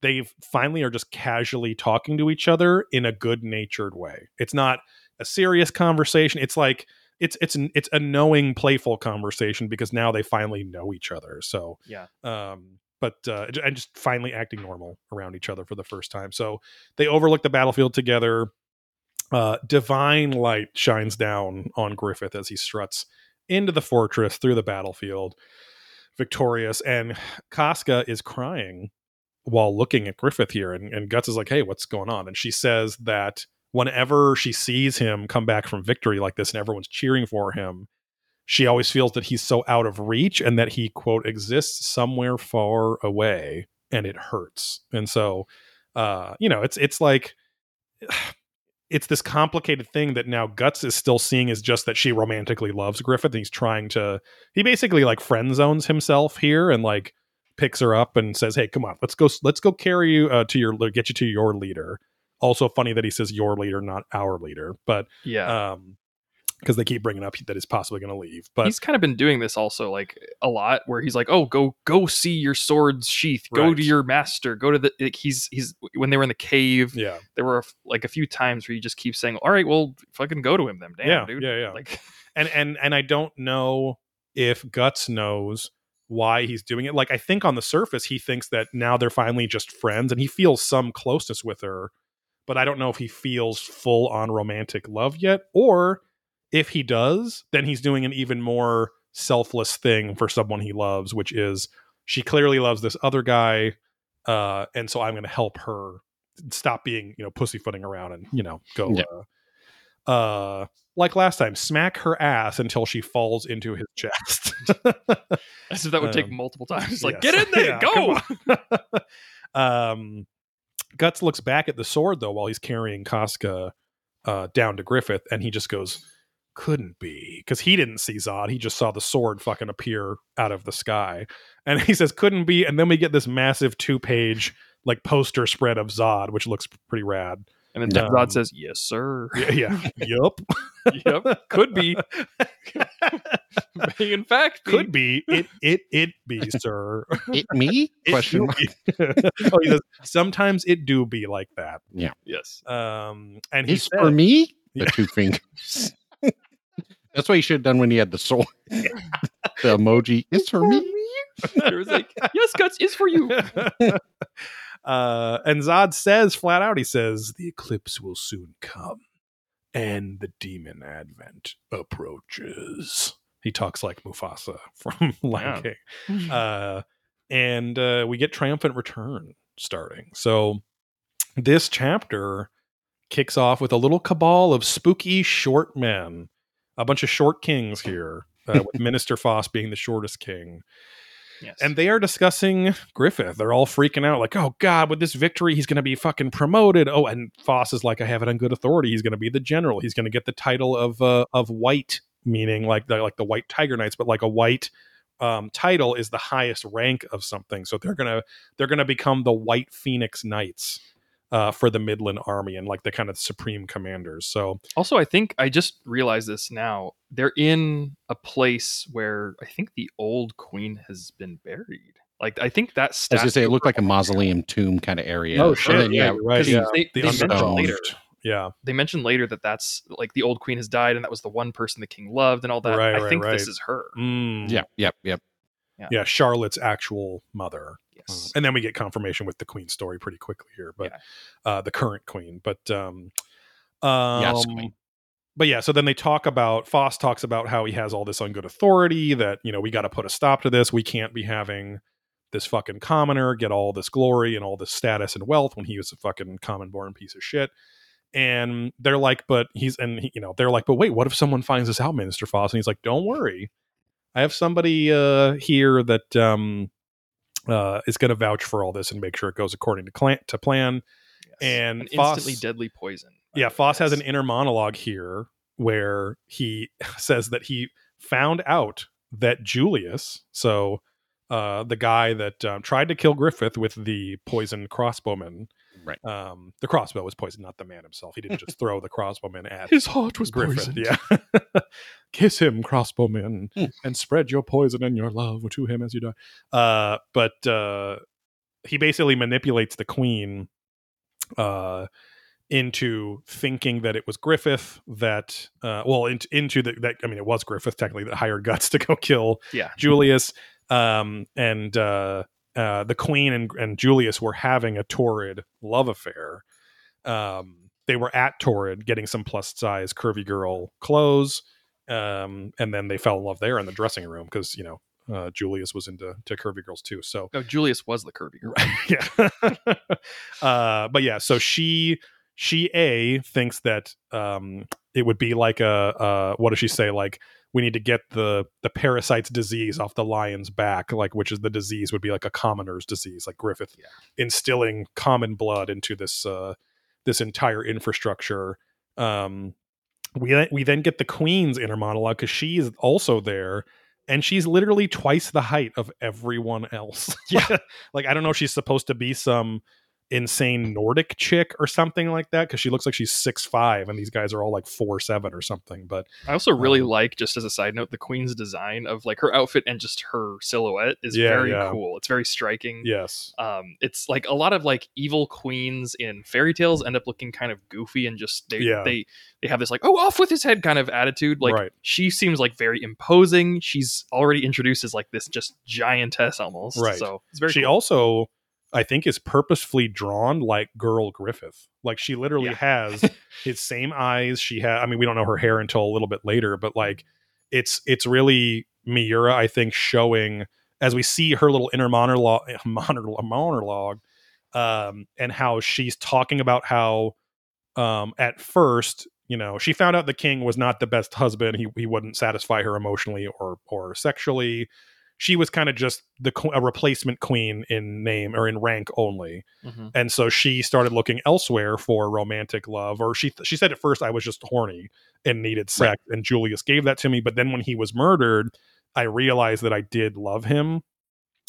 they finally are just casually talking to each other in a good natured way. It's not a serious conversation. It's like it's it's an, it's a knowing, playful conversation because now they finally know each other. So Yeah. um but uh and just finally acting normal around each other for the first time so they overlook the battlefield together uh divine light shines down on griffith as he struts into the fortress through the battlefield victorious and casca is crying while looking at griffith here and, and guts is like hey what's going on and she says that whenever she sees him come back from victory like this and everyone's cheering for him she always feels that he's so out of reach and that he quote exists somewhere far away and it hurts. And so uh you know it's it's like it's this complicated thing that now guts is still seeing as just that she romantically loves griffith and he's trying to he basically like friend zones himself here and like picks her up and says hey come on let's go let's go carry you uh, to your get you to your leader also funny that he says your leader not our leader but Yeah. um because they keep bringing up that he's possibly going to leave but he's kind of been doing this also like a lot where he's like oh go go see your sword's sheath. Go Right. to your master. Go to the like he's he's when they were in the cave yeah. there were like a few times where he just keeps saying all right well fucking go to him then damn yeah dude. yeah yeah. Like and and and i don't know if guts knows why he's doing it. Like i think on the surface he thinks that now they're finally just friends and he feels some closeness with her but i don't know if he feels full on romantic love yet or if he does then he's doing an even more selfless thing for someone he loves which is she clearly loves this other guy uh and so i'm going to help her stop being you know pussyfooting around and you know go Yeah. uh, uh like last time smack her ass until she falls into his chest as if that would take Um, multiple times like Yes. get in there Yeah, go um guts looks back at the sword though while he's carrying casca uh down to griffith and he just goes couldn't be because he didn't see zodd. He just saw the sword fucking appear out of the sky. And he says couldn't be and then we get this massive two page like poster spread of zodd which looks pretty rad and then Um, Zodd says yes sir yeah, yeah. yup yep could be in fact be. could be it it it be sir It me? It Question do mark. oh, he says, sometimes it do be like that. Yeah. Yes Um, and he It's for me? Yeah. The two fingers. That's what you should have done when he had the sword. the emoji. It's for me. it was like yes guts is for you uh, and Zodd says flat out, he says, the eclipse will soon come and the demon advent approaches. He talks like Mufasa from Lion Yeah. King. uh, and uh, we get triumphant return starting. So this chapter kicks off with a little cabal of spooky short men, a bunch of short kings here, uh, with Minister Foss being the shortest king. Yes. And they are discussing Griffith. They're all freaking out, like, oh God, with this victory, he's going to be fucking promoted. Oh, and Foss is like, I have it on good authority. He's going to be the general. He's going to get the title of uh, of white, meaning like the like the white tiger knights, but like a white um, title is the highest rank of something. So they're gonna they're gonna become the White Phoenix Knights uh, for the Midland Army and like the kind of supreme commanders. So Also, I think I just realized this now. They're in a place where I think the old queen has been buried. Like I think that I was statue. gonna say it looked like a mausoleum tomb kind of area. Oh, And shit, then, yeah, yeah, you're right, 'cause yeah. They, the they mentioned later. yeah, They mentioned later that that's like the old queen has died, and that was the one person the king loved, and all that. Right, I right, think right. this is her. Mm. yeah, yep, yep. yeah, Charlotte's actual mother. Yes. and then we get confirmation with the queen story pretty quickly here but uh the current queen but um um Yes, queen. but yeah so then they talk about foss talks about how he has all this on good authority that you know we got to put a stop to this. We can't be having this fucking commoner get all this glory and all this status and wealth when he was a fucking common born piece of shit. And they're like but he's and he, you know they're like but wait what if someone finds this out minister foss? And he's like don't worry. I have somebody uh here that um uh, is going to vouch for all this and make sure it goes according to, clan- to plan. Yes. And An instantly deadly poison. Yeah, Foss has an inner monologue here where he says that he found out that Julius, so uh, the guy that um, tried to kill Griffith with the poisoned crossbowman, Right. um, the crossbow was poisoned, not the man himself. He didn't just throw the crossbowman at His heart was Griffith. poisoned. Yeah. Kiss him, crossbowman, Hmm. and spread your poison and your love to him as you die. Uh, but uh, he basically manipulates the queen uh, into thinking that it was Griffith that, uh, well, in, into the, that, I mean, it was Griffith technically that hired Guts to go kill Yeah. Julius. Um, and uh, uh, the queen and, and Julius were having a torrid love affair. Um, they were at Torrid getting some plus size curvy girl clothes. Um, and then they fell in love there in the dressing room because, you know, uh, Julius was into to curvy girls too. So, No, Julius was the curvy girl. yeah. uh, but yeah, so she she a thinks that um it would be like a uh what does she say like we need to get the the parasite's disease off the lion's back like which is the disease would be like a commoner's disease like griffith Yeah. instilling common blood into this uh this entire infrastructure um we then- we then get the queen's inner monologue because she is also there and she's literally twice the height of everyone else Yeah. like i don't know if she's supposed to be some insane nordic chick or something like that because she looks like she's six five and these guys are all like four seven or something but I also really Um, like, just as a side note, the queen's design of like her outfit and just her silhouette is Yeah, very yeah. cool. It's very striking. yes Um, it's like a lot of like evil queens in fairy tales end up looking kind of goofy and just they Yeah. they they have this like oh off with his head kind of attitude. Like Right. she seems like very imposing. She's already introduced as like this just giantess almost. Right. So it's very she cool. also i think is purposefully drawn like girl griffith. Like she literally Yeah. has his same eyes. She had i mean we don't know her hair until a little bit later but like it's it's really miura i think showing as we see her little inner monologue monologue, monologue um and how she's talking about how um at first you know she found out the king was not the best husband. He, he wouldn't satisfy her emotionally or or sexually she was kind of just the a replacement queen in name or in rank only Mhm. and so she started looking elsewhere for romantic love or she she said at first i was just horny and needed sex and julius gave that to me but then when he was murdered i realized that i did love him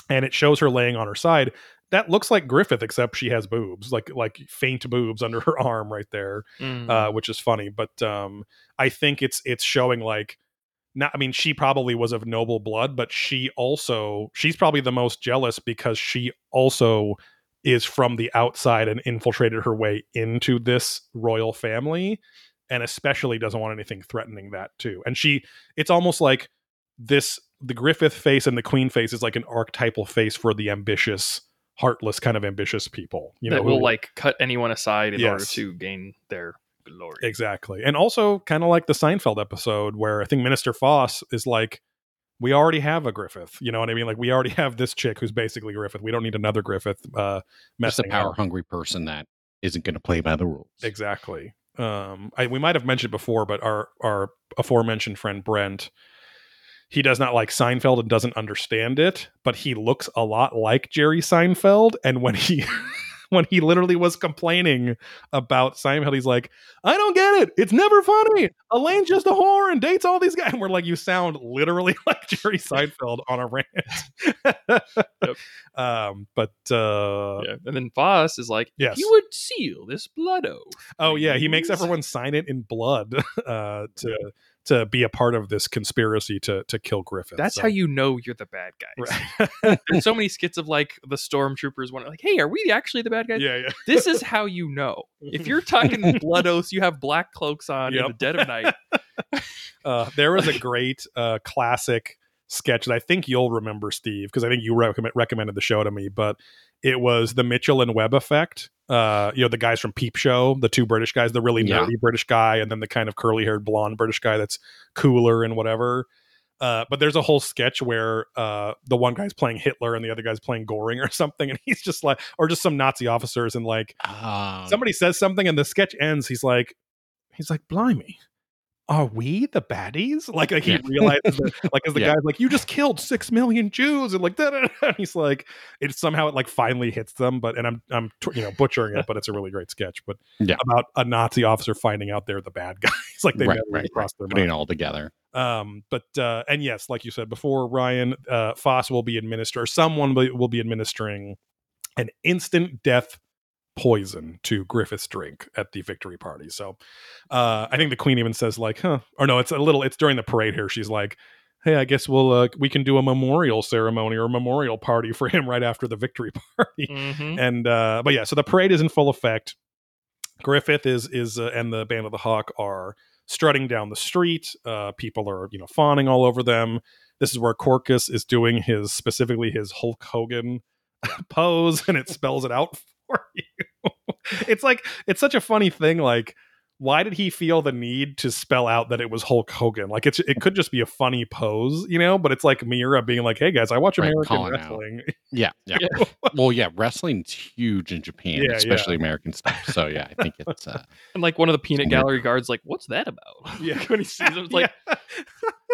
and it shows her laying on her side that looks like griffith except she has boobs like like faint boobs under her arm right there Mm. uh, which is funny. But um, I think it's it's showing like not. I mean, she probably was of noble blood, but she also she's probably the most jealous because she also is from the outside and infiltrated her way into this royal family, and especially doesn't want anything threatening that too. And she, it's almost like this the Griffith face and the Queen face is like an archetypal face for the ambitious. Heartless kind of ambitious people, you know, that who- will like cut anyone aside in order to gain their glory. Exactly. And also kind of like the Seinfeld episode where I think Minister Foss is like, we already have a Griffith. You know what I mean? Like we already have this chick who's basically Griffith. We don't need another Griffith uh Just a power hungry person that isn't going to play by the rules. Exactly. Um, I, we might have mentioned before, but our our aforementioned friend Brent, he does not like Seinfeld and doesn't understand it, but he looks a lot like Jerry Seinfeld. And when he when he literally was complaining about Seinfeld, he's like, "I don't get it. It's never funny. Elaine's just a whore and dates all these guys." And we're like, "You sound literally like Jerry Seinfeld on a rant." Um, but uh, yeah. And then Foss is like, Yes. he would seal this blood oath. Oh yeah, he makes everyone sign it in blood uh, to to be a part of this conspiracy to to kill Griffith. That's So- how you know you're the bad guys. Right. There's so many skits of like the stormtroopers one like, hey, are we actually the bad guys? yeah, yeah. This is how you know. If you're talking blood oaths, you have black cloaks on in the dead of night. Uh, there was a great uh, classic sketch that I think you'll remember, Steve, because I think you recommend, recommended the show to me. But it was the Mitchell and Webb effect. Uh, you know, the guys from Peep Show, the two British guys, the really Yeah. nerdy British guy, and then the kind of curly haired blonde British guy that's cooler and whatever. Uh, but there's a whole sketch where uh, the one guy's playing Hitler and the other guy's playing Goring or something, and he's just like, or just some Nazi officers, and like Um, somebody says something and the sketch ends he's like he's like blimey are we the baddies like, like he Yeah. realizes that like as the Yeah. guy's like you just killed six million jews and like da, da, da. and he's like it somehow it like finally hits them but and i'm i'm you know butchering it but it's a really great sketch but Yeah. about a nazi officer finding out they're the bad guys like they right, never right, crossed their putting mind it all together. um but uh and yes like you said before ryan uh foss will be administer or someone will be administering an instant death poison to griffith's drink at the victory party. So uh i think the queen even says like huh or no it's a little it's during the parade here she's like hey i guess we'll uh we can do a memorial ceremony or a memorial party for him right after the victory party. Mhm. and uh but yeah so the parade is in full effect. Griffith is is uh, and the band of the hawk are strutting down the street uh people are you know fawning all over them. This is where corkus is doing his specifically his hulk hogan pose and it spells it out for you. It's like it's such a funny thing like why did he feel the need to spell out that it was Hulk Hogan? Like it's it could just be a funny pose, you know, but it's like Miura being like, "Hey guys, I watch Right, American calling out. wrestling." Yeah, yeah. well, yeah, wrestling's huge in Japan, Yeah, yeah. especially American stuff. So yeah, I think it's uh, And like one of the peanut gallery guards, like, what's that about? Yeah. when he sees him, it's like,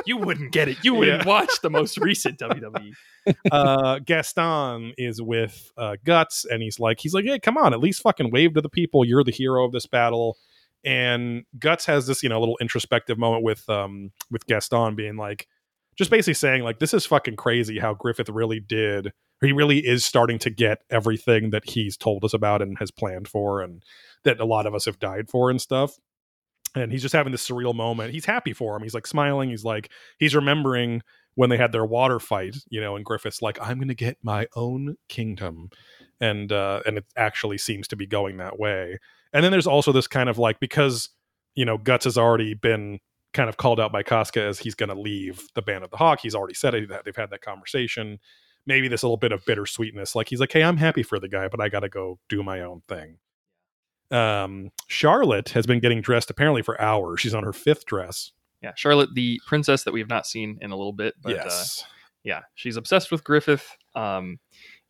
you wouldn't get it. You wouldn't Yeah. watch the most recent E." WWE. uh, Gaston is with uh, Guts, and he's like, he's like, hey, come on, at least fucking wave to the people. You're the hero of this battle. And Guts has this, you know, little introspective moment with um with Gaston being like, just basically saying like, this is fucking crazy how Griffith really did. He really is starting to get everything that he's told us about and has planned for, and that a lot of us have died for and stuff. And he's just having this surreal moment. He's happy for him. He's like smiling. He's like, he's remembering when they had their water fight, you know, and Griffith's like, I'm going to get my own kingdom. And, uh, and it actually seems to be going that way. And then there's also this kind of like, because, you know, Guts has already been kind of called out by Casca as he's going to leave the band of the Hawk. He's already said it, that they've had that conversation. Maybe this little bit of bittersweetness. Like he's like, hey, I'm happy for the guy, but I got to go do my own thing. Um, Charlotte has been getting dressed apparently for hours. She's on her fifth dress. Yeah, Charlotte, the princess that we have not seen in a little bit. But, uh, yes. yeah, she's obsessed with Griffith. Um,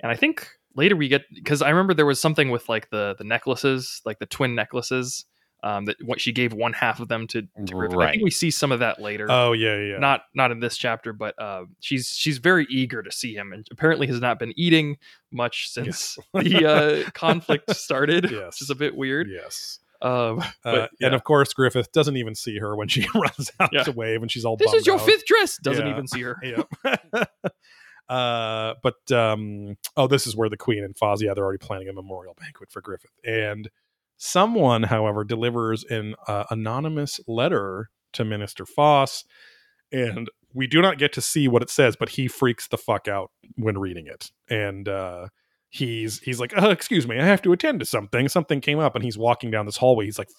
and I think later we get because I remember there was something with like the the necklaces, like the twin necklaces. Um, that what she gave one half of them to, to Griffith. I think we see some of that later. Oh yeah, yeah. Not not in this chapter, but uh, she's she's very eager to see him, and apparently has not been eating much since the uh, conflict started, Yes. which is a bit weird. yes. Um, Uh, yeah. And of course, Griffith doesn't even see her when she runs out Yeah. to wave, and she's all. this is your out. fifth dress. Doesn't Yeah. even see her. Yep. Uh, but um, oh, this is where the Queen and Foss, yeah, they're already planning a memorial banquet for Griffith, and someone, however, delivers an uh, anonymous letter to Minister Foss, and we do not get to see what it says, but he freaks the fuck out when reading it, and uh, he's he's like, "Excuse me, I have to attend to something. Something came up," and he's walking down this hallway. He's like.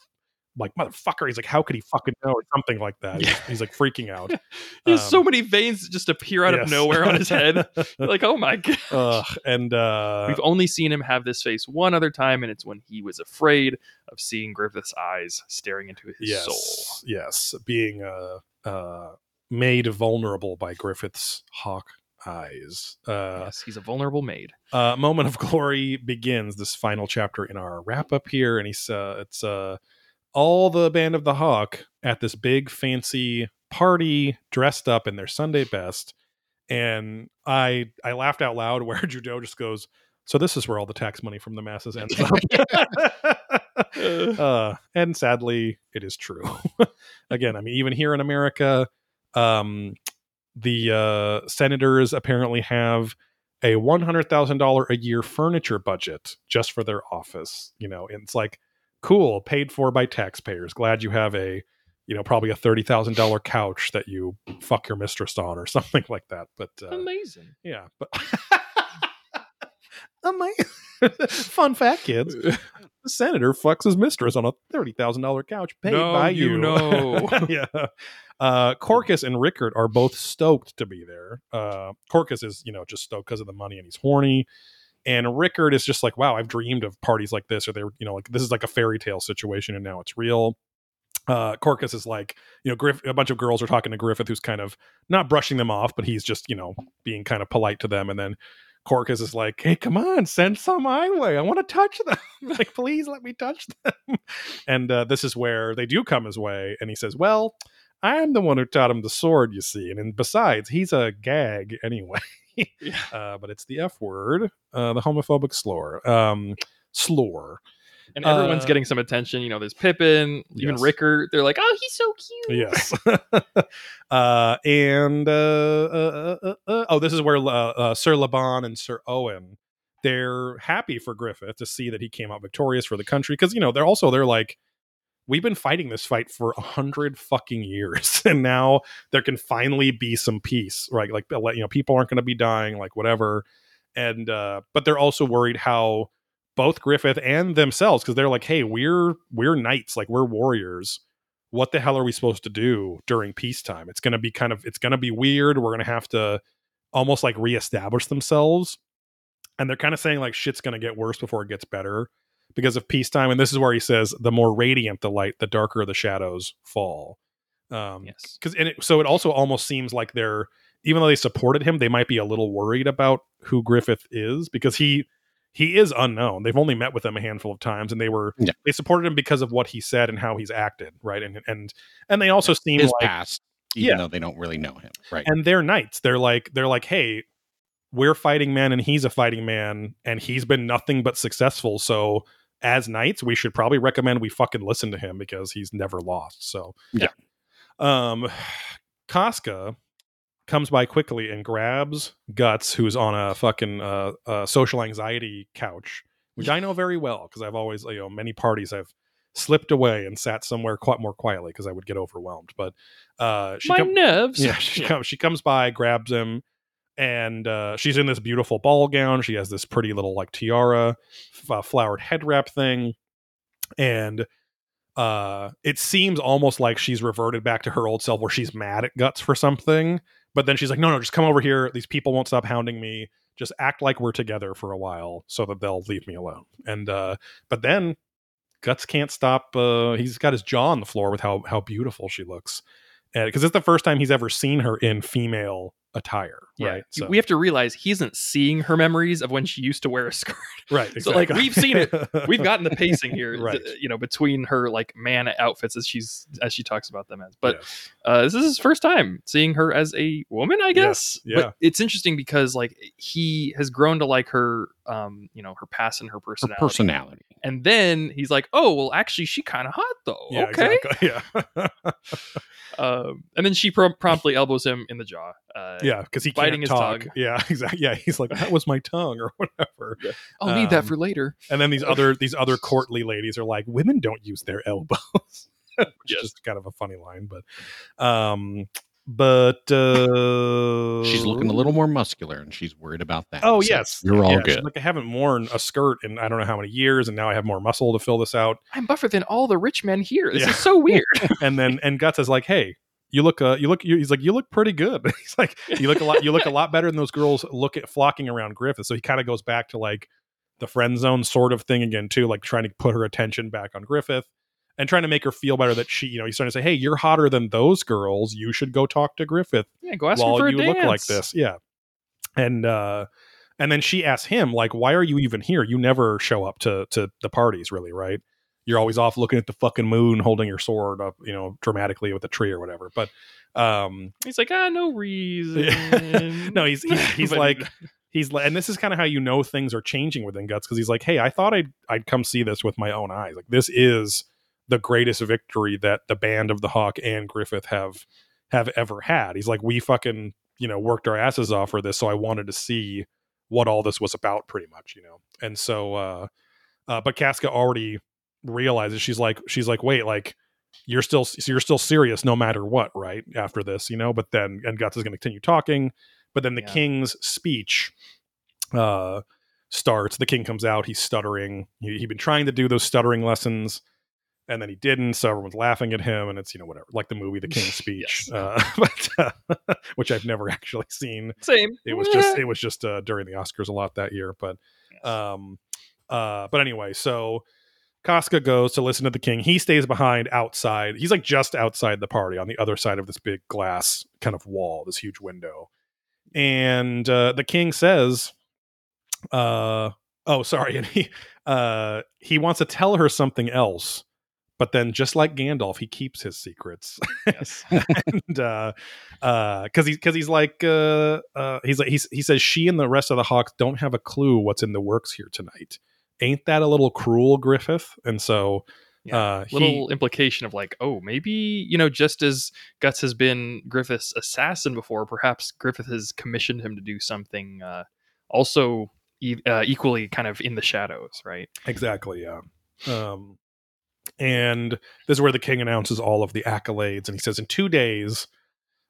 Like motherfucker, he's like, how could he fucking know, or something like that? He's, he's like freaking out. He has so Um, many veins that just appear out Yes. of nowhere on his head. Like, oh my god. Ugh, and uh, We've only seen him have this face one other time, and it's when he was afraid of seeing Griffith's eyes staring into his yes, soul. yes, being uh, uh, made vulnerable by Griffith's hawk eyes. Uh, yes, he's a vulnerable maid. uh, moment of glory begins this final chapter in our wrap up here, and he's uh, it's uh, all the band of the Hawk at this big fancy party, dressed up in their Sunday best, and I I laughed out loud where Judeau just goes. So this is where all the tax money from the masses ends up. uh, and sadly, it is true. Again, I mean, even here in America, um, the uh, senators apparently have a one hundred thousand dollar a year furniture budget just for their office. You know, and it's like cool, paid for by taxpayers. Glad you have a, you know, probably a thirty thousand dollar couch that you fuck your mistress on or something like that. But uh, Amazing. yeah, but amazing. Fun fact, kids. The senator fucks his mistress on a thirty thousand dollar couch paid No, by you you. know. yeah. Uh, Corkus and Rickert are both stoked to be there. Uh, Corkus is, you know, just stoked because of the money and he's horny. And Rickert is just like, wow, I've dreamed of parties like this, or they're, you know, like this is like a fairy tale situation, and now it's real. Uh, Corkus is like, you know, Griff. A bunch of girls are talking to Griffith, who's kind of not brushing them off, but he's just, you know, being kind of polite to them. And then Corkus is like, hey, come on, send some my way. I want to touch them. like, please let me touch them. and uh, this is where they do come his way, and he says, well, I'm the one who taught him the sword, you see. And, and besides, he's a gag anyway. Yeah. uh, but it's the F word, uh, the homophobic slur. Um, slur. And everyone's Uh, getting some attention. You know, there's Pippin, even Yes. Rickert. They're like, oh, he's so cute. Yes. uh, and uh, uh, uh, uh, oh, this is where uh, uh, Sir Laban and Sir Owen they're happy for Griffith to see that he came out victorious for the country because you know they're also they're like we've been fighting this fight for a hundred fucking years and now there can finally be some peace right? Like you know people aren't going to be dying like whatever. And uh but they're also worried how both griffith and themselves because they're like hey we're we're knights like we're warriors. What the hell are we supposed to do during peacetime? It's going to be kind of it's going to be weird. We're going to have to almost like reestablish themselves. And they're kind of saying like shit's going to get worse before it gets better because of peacetime and this is where he says the more radiant the light the darker the shadows fall um Yes. because and it, so it also almost seems like they're even though they supported him they might be a little worried about who griffith is because he he is unknown they've only met with him a handful of times and they were Yeah. they supported him because of what he said and how he's acted right and and and they also seem His like past, even Yeah. though they don't really know him. Right. and they're knights they're like they're like hey we're fighting man, and he's a fighting man and he's been nothing but successful so as knights we should probably recommend we fucking listen to him because he's never lost so Yeah. um casca comes by quickly and grabs guts who's on a fucking uh, uh social anxiety couch which i know very well because i've always you know many parties i've slipped away and sat somewhere quite more quietly because i would get overwhelmed but uh she My come- nerves. yeah, she comes. She comes by, grabs him, and uh, she's in this beautiful ball gown. She has this pretty little like tiara, uh, flowered head wrap thing, and uh, it seems almost like she's reverted back to her old self, where she's mad at Guts for something. But then she's like, "No, no, just come over here. These people won't stop hounding me. Just act like we're together for a while, so that they'll leave me alone." And uh, but then Guts can't stop. Uh, he's got his jaw on the floor with how how beautiful she looks because it's the first time he's ever seen her in female attire, Yeah. right? So, We have to realize he isn't seeing her memories of when she used to wear a skirt. right. So, like, we've seen it. We've gotten the pacing here, Right. th- you know, between her like man outfits as she's as she talks about them as. But Yes. uh, this is his first time seeing her as a woman, I guess. Yes, yeah. But it's interesting because like he has grown to like her, um, you know, her past and her personality. Her personality. And then he's like, "Oh, well, actually, she kind of hot though." yeah, okay. exactly. Yeah, Um, and then she prom- promptly elbows him in the jaw. Uh, yeah, because he Biting can't his talk. tongue. Yeah, exactly. Yeah, he's like, that was my tongue or whatever. I'll need that Um, for later. And then these other these other courtly ladies are like, women don't use their elbows, which Yes. is just kind of a funny line. But, um, but uh, She's looking a little more muscular, and she's worried about that. Oh So yes, you're all Yeah, good. Like I haven't worn a skirt in I don't know how many years, and now I have more muscle to fill this out. I'm buffer than all the rich men here. This Yeah. is so weird. and then and guts is like hey you look uh you look you, he's like you look pretty good he's like you look a lot you look a lot better than those girls look at flocking around griffith so he kind of goes back to like the friend zone sort of thing again too like trying to put her attention back on griffith and trying to make her feel better that she you know he's trying to say hey you're hotter than those girls. You should go talk to griffith yeah, go ask her while for a you dance. look like this. Yeah. And uh and then she asks him like why are you even here? You never show up to to the parties really right? You're always off looking at the fucking moon holding your sword up you know dramatically with a tree or whatever. But um He's like, ah, no reason. no he's he's, he's But- like he's like and this is kind of how you know things are changing within guts because he's like hey i thought i'd i'd come see this with my own eyes. Like this is the greatest victory that the band of the hawk and griffith have have ever had. He's like we fucking you know worked our asses off for this so i wanted to see what all this was about pretty much you know? And so uh uh but casca already realizes she's like she's like wait like you're still so you're still serious no matter what right after this you know? But then and guts is going to continue talking but then the Yeah. king's speech uh starts. The king comes out he's stuttering. He, he'd been trying to do those stuttering lessons and then he didn't so everyone's laughing at him and it's you know whatever like the movie the king's speech Yes. uh, but, uh, which i've never actually seen Same. it was just it was just uh, during the oscars a lot that year but um uh but anyway so Casca goes to listen to the king. He stays behind outside. He's like just outside the party on the other side of this big glass kind of wall, this huge window. And uh, the king says, uh, "Oh, sorry." And he uh, he wants to tell her something else, but then just like Gandalf, he keeps his secrets. yes. and uh uh because he's because he's like uh uh he's like he's he says she and the rest of the hawks don't have a clue what's in the works here tonight ain't that a little cruel griffith and so Yeah. uh he- Little implication of like, oh, maybe you know, just as Guts has been Griffith's assassin before, perhaps Griffith has commissioned him to do something uh, also e- uh, equally kind of in the shadows, right? exactly yeah um and this is where the king announces all of the accolades and he says in two days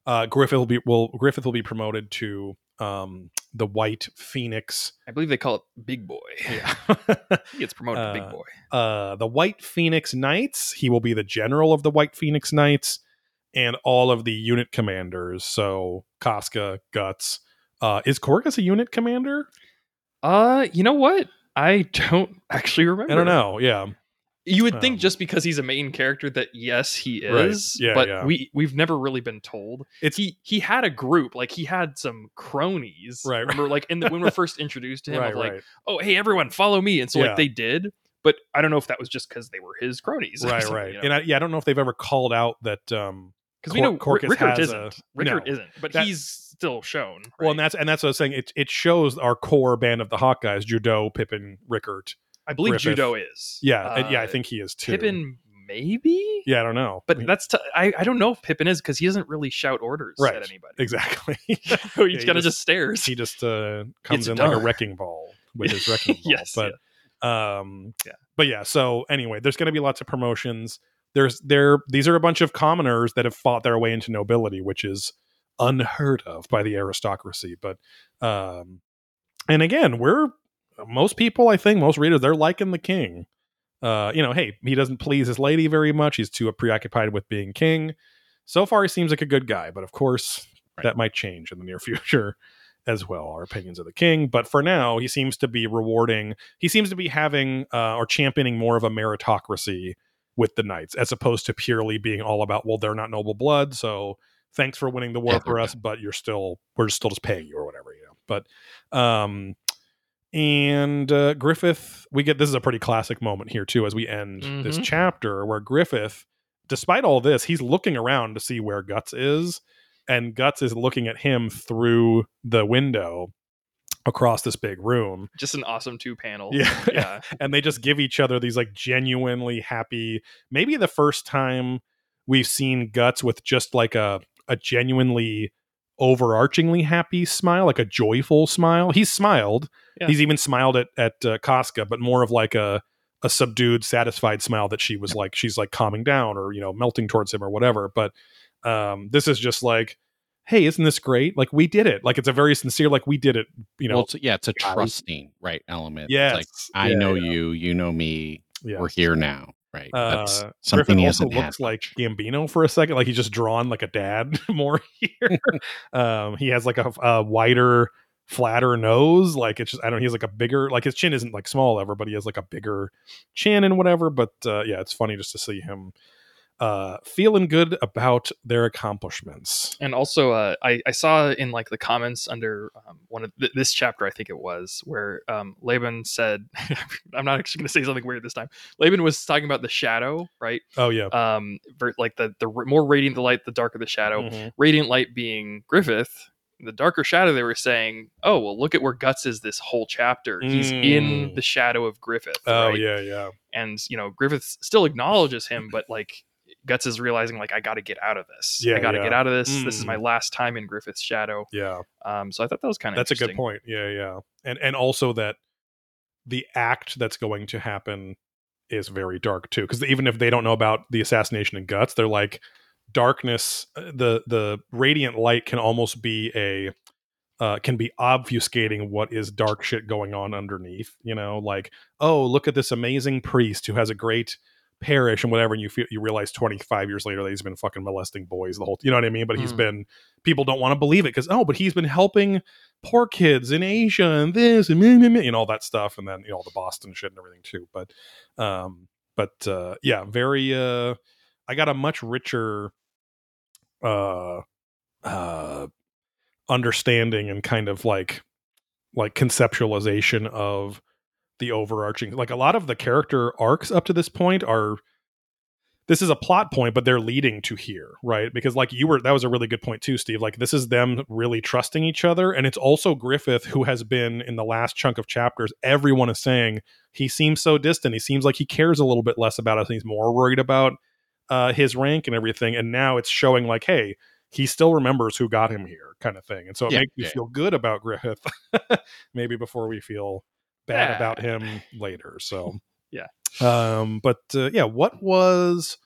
uh griffith will be will griffith will be promoted to um the white phoenix I believe they call it Big Boy. yeah he gets promoted to Uh, Big Boy. uh, the White Phoenix Knights. He will be the general of the White Phoenix Knights and all of the unit commanders. So Casca, Guts. Uh, is Corkus a unit commander? Uh, you know what? I don't actually remember. I don't know. Yeah. You would think Um, just because he's a main character that yes, he Right. is. Yeah, but yeah. we we've never really been told. It's he he had a group, like he had some cronies. Right, right. Remember, like in the when we are first introduced to him, right, like, right, oh hey everyone, follow me, and so Yeah. like they did. But I don't know if that was just because they were his cronies. right, right. you And I, yeah, I don't know if they've ever called out that. Um, because we Cor- know Corkus Rickert isn't. a- Rickert no. isn't, but That- he's still shown. Well, and that's and that's what I was saying. It it shows our core band of the Hawk guys: Judeau, Pippin, Rickert. I believe Griffith. Judeau is. Yeah, and yeah, I Uh, think he is too. Pippin maybe. Yeah, I don't know, But that's t- I I don't know if Pippin is because he doesn't really shout orders Right. at anybody. exactly. he he kind of just- stares. he just uh, comes Gets in it like a wrecking ball with his wrecking ball. yes, but um Yeah. but yeah so anyway there's going to be lots of promotions there's there these are a bunch of commoners that have fought their way into nobility which is unheard of by the aristocracy but um and again we're most people i think most readers they're liking the king. Uh you know hey he doesn't please his lady very much. He's too preoccupied with being king. So far he seems like a good guy but of course Right. that might change in the near future as well our opinions of the king. But for now he seems to be rewarding he seems to be having uh, or championing more of a meritocracy with the knights as opposed to purely being all about well they're not noble blood so thanks for winning the war Yeah, for us but you're still we're still just paying you or whatever you know. But um and uh, griffith we get this is a pretty classic moment here too as we end this Mhm. chapter where griffith despite all this he's looking around to see where guts is and guts is looking at him through the window across this big room just an awesome two panel. Yeah. yeah. and they just give each other these like genuinely happy maybe the first time we've seen guts with just like a a genuinely overarchingly happy smile like a joyful smile. He's smiled. Yeah. he's even smiled at at uh, Casca but more of like a a subdued satisfied smile that she was like she's like calming down or you know melting towards him or whatever. But um this is just like hey isn't this great? Like we did it. Like it's a very sincere like we did it you know. well, it's, yeah, it's a trusting right element. yes it's like I Yeah, know yeah, you, you know me. yeah. We're here now, right? That's Uh, something Griffin he also hasn't had. looks like Gambino for a second, like he's just drawn like a dad more here. um, he has like a, a wider, flatter nose. Like it's just I don't. know, He has like a bigger, like his chin isn't like small ever, but he has like a bigger chin and whatever. But uh, yeah, it's funny just to see him. Uh, feeling good about their accomplishments. And also, uh, I, I saw in like the comments under um, one of th- this chapter, I think it was, where um, Laban said, "I'm not actually going to say something weird this time." Laban was talking about the shadow, right? Oh yeah, Um, ver- like the the r- more radiant the light, the darker the shadow. Mhm. Radiant light being Griffith. The darker shadow, they were saying, "Oh well, look at where Guts is this whole chapter. He's in Mm. the shadow of Griffith." Oh right? yeah, yeah. and you know Griffith still acknowledges him, but like Guts is realizing like I got to get out of this. Yeah, I got to yeah. get out of this. This is Mm. my last time in Griffith's shadow. Yeah, Um, so I thought that was kind of that's a good point. Yeah, yeah, and and also that the act that's going to happen is very dark too, because even if they don't know about the assassination and guts, they're like darkness. uh, The the radiant light can almost be a uh, can be obfuscating what is dark shit going on underneath. You know, like oh look at this amazing priest who has a great parish and whatever, and you feel you realize twenty five years later that he's been fucking molesting boys the whole. You know what I mean? But he's Mm. been people don't want to believe it because oh, but he's been helping poor kids in Asia and this and meh, meh, meh, and all that stuff, and then you know all the Boston shit and everything too. But um, but uh, yeah, very. Uh, I got a much richer uh uh understanding and kind of like like conceptualization of the overarching like a lot of the character arcs up to this point are this is a plot point but they're leading to here right? Because like you were that was a really good point too steve. Like this is them really trusting each other and it's also griffith who has been in the last chunk of chapters everyone is saying he seems so distant. He seems like he cares a little bit less about us and he's more worried about uh, his rank and everything. And now it's showing like hey he still remembers who got him here kind of thing. And so it Yeah, makes you feel good about griffith maybe before we feel bad Yeah. about him later so Yeah. um but uh, yeah what was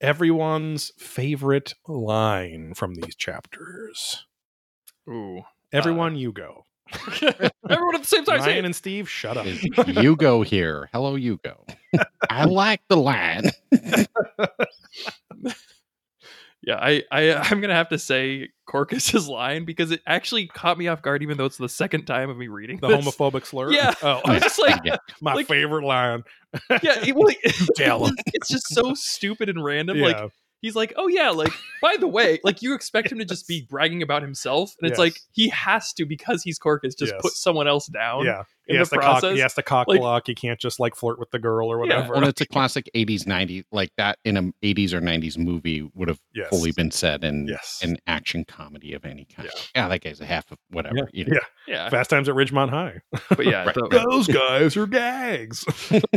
everyone's favorite line from these chapters Ooh. everyone you go Everyone at the same time. say ryan it. and steve shut up you go here. Hello, you go. I like the line. Yeah, I, I I'm gonna have to say Corkus's line because it actually caught me off guard, even though it's the second time of me reading the this. homophobic slur Yeah. oh I was just like, Yeah. my like- favorite line yeah, it, well, Tell 'em. it's just so stupid and random. yeah Like he's like, oh yeah, like by the way, like you expect him to just be bragging about himself, and it's Yes. like he has to because he's Corcus, just Yes. put someone else down. yeah he in has the to cock process, he has to cock like- block he can't just like flirt with the girl or Yeah. whatever Well, it's a classic 80s, 90s, like that in a 80s or 90s movie would have Yes. fully been said in yes an action comedy of any kind. Yeah. Yeah, that guy's a half of whatever. Yeah. You know. Yeah. yeah. Fast Times at Ridgemont High. But yeah, Right. the- Those guys are gags.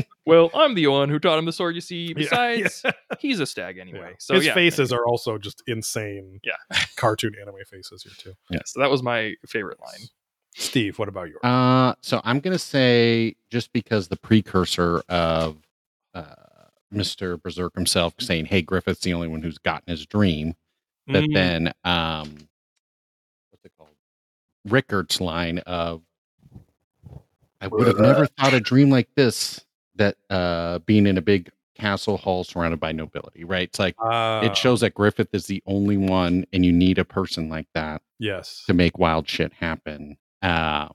well, I'm the one who taught him the sword. You see, Yeah, basides, yeah. he's a stag anyway. Yeah. So his yeah, faces are also just insane. Yeah. cartoon anime faces here too. yeah. So that was my favorite line. Steve, what about yours? Uh, so I'm gonna say just because the precursor of uh, Mr. Berserk himself saying, "Hey, Griffith's the only one who's gotten his dream," that Mm, then um, what's it called? Rickert's line of, "I would have never thought a dream like this that uh, being in a big castle hall surrounded by nobility." Right? It's like ah, it shows that Griffith is the only one, and you need a person like that yes. to make wild shit happen. Um,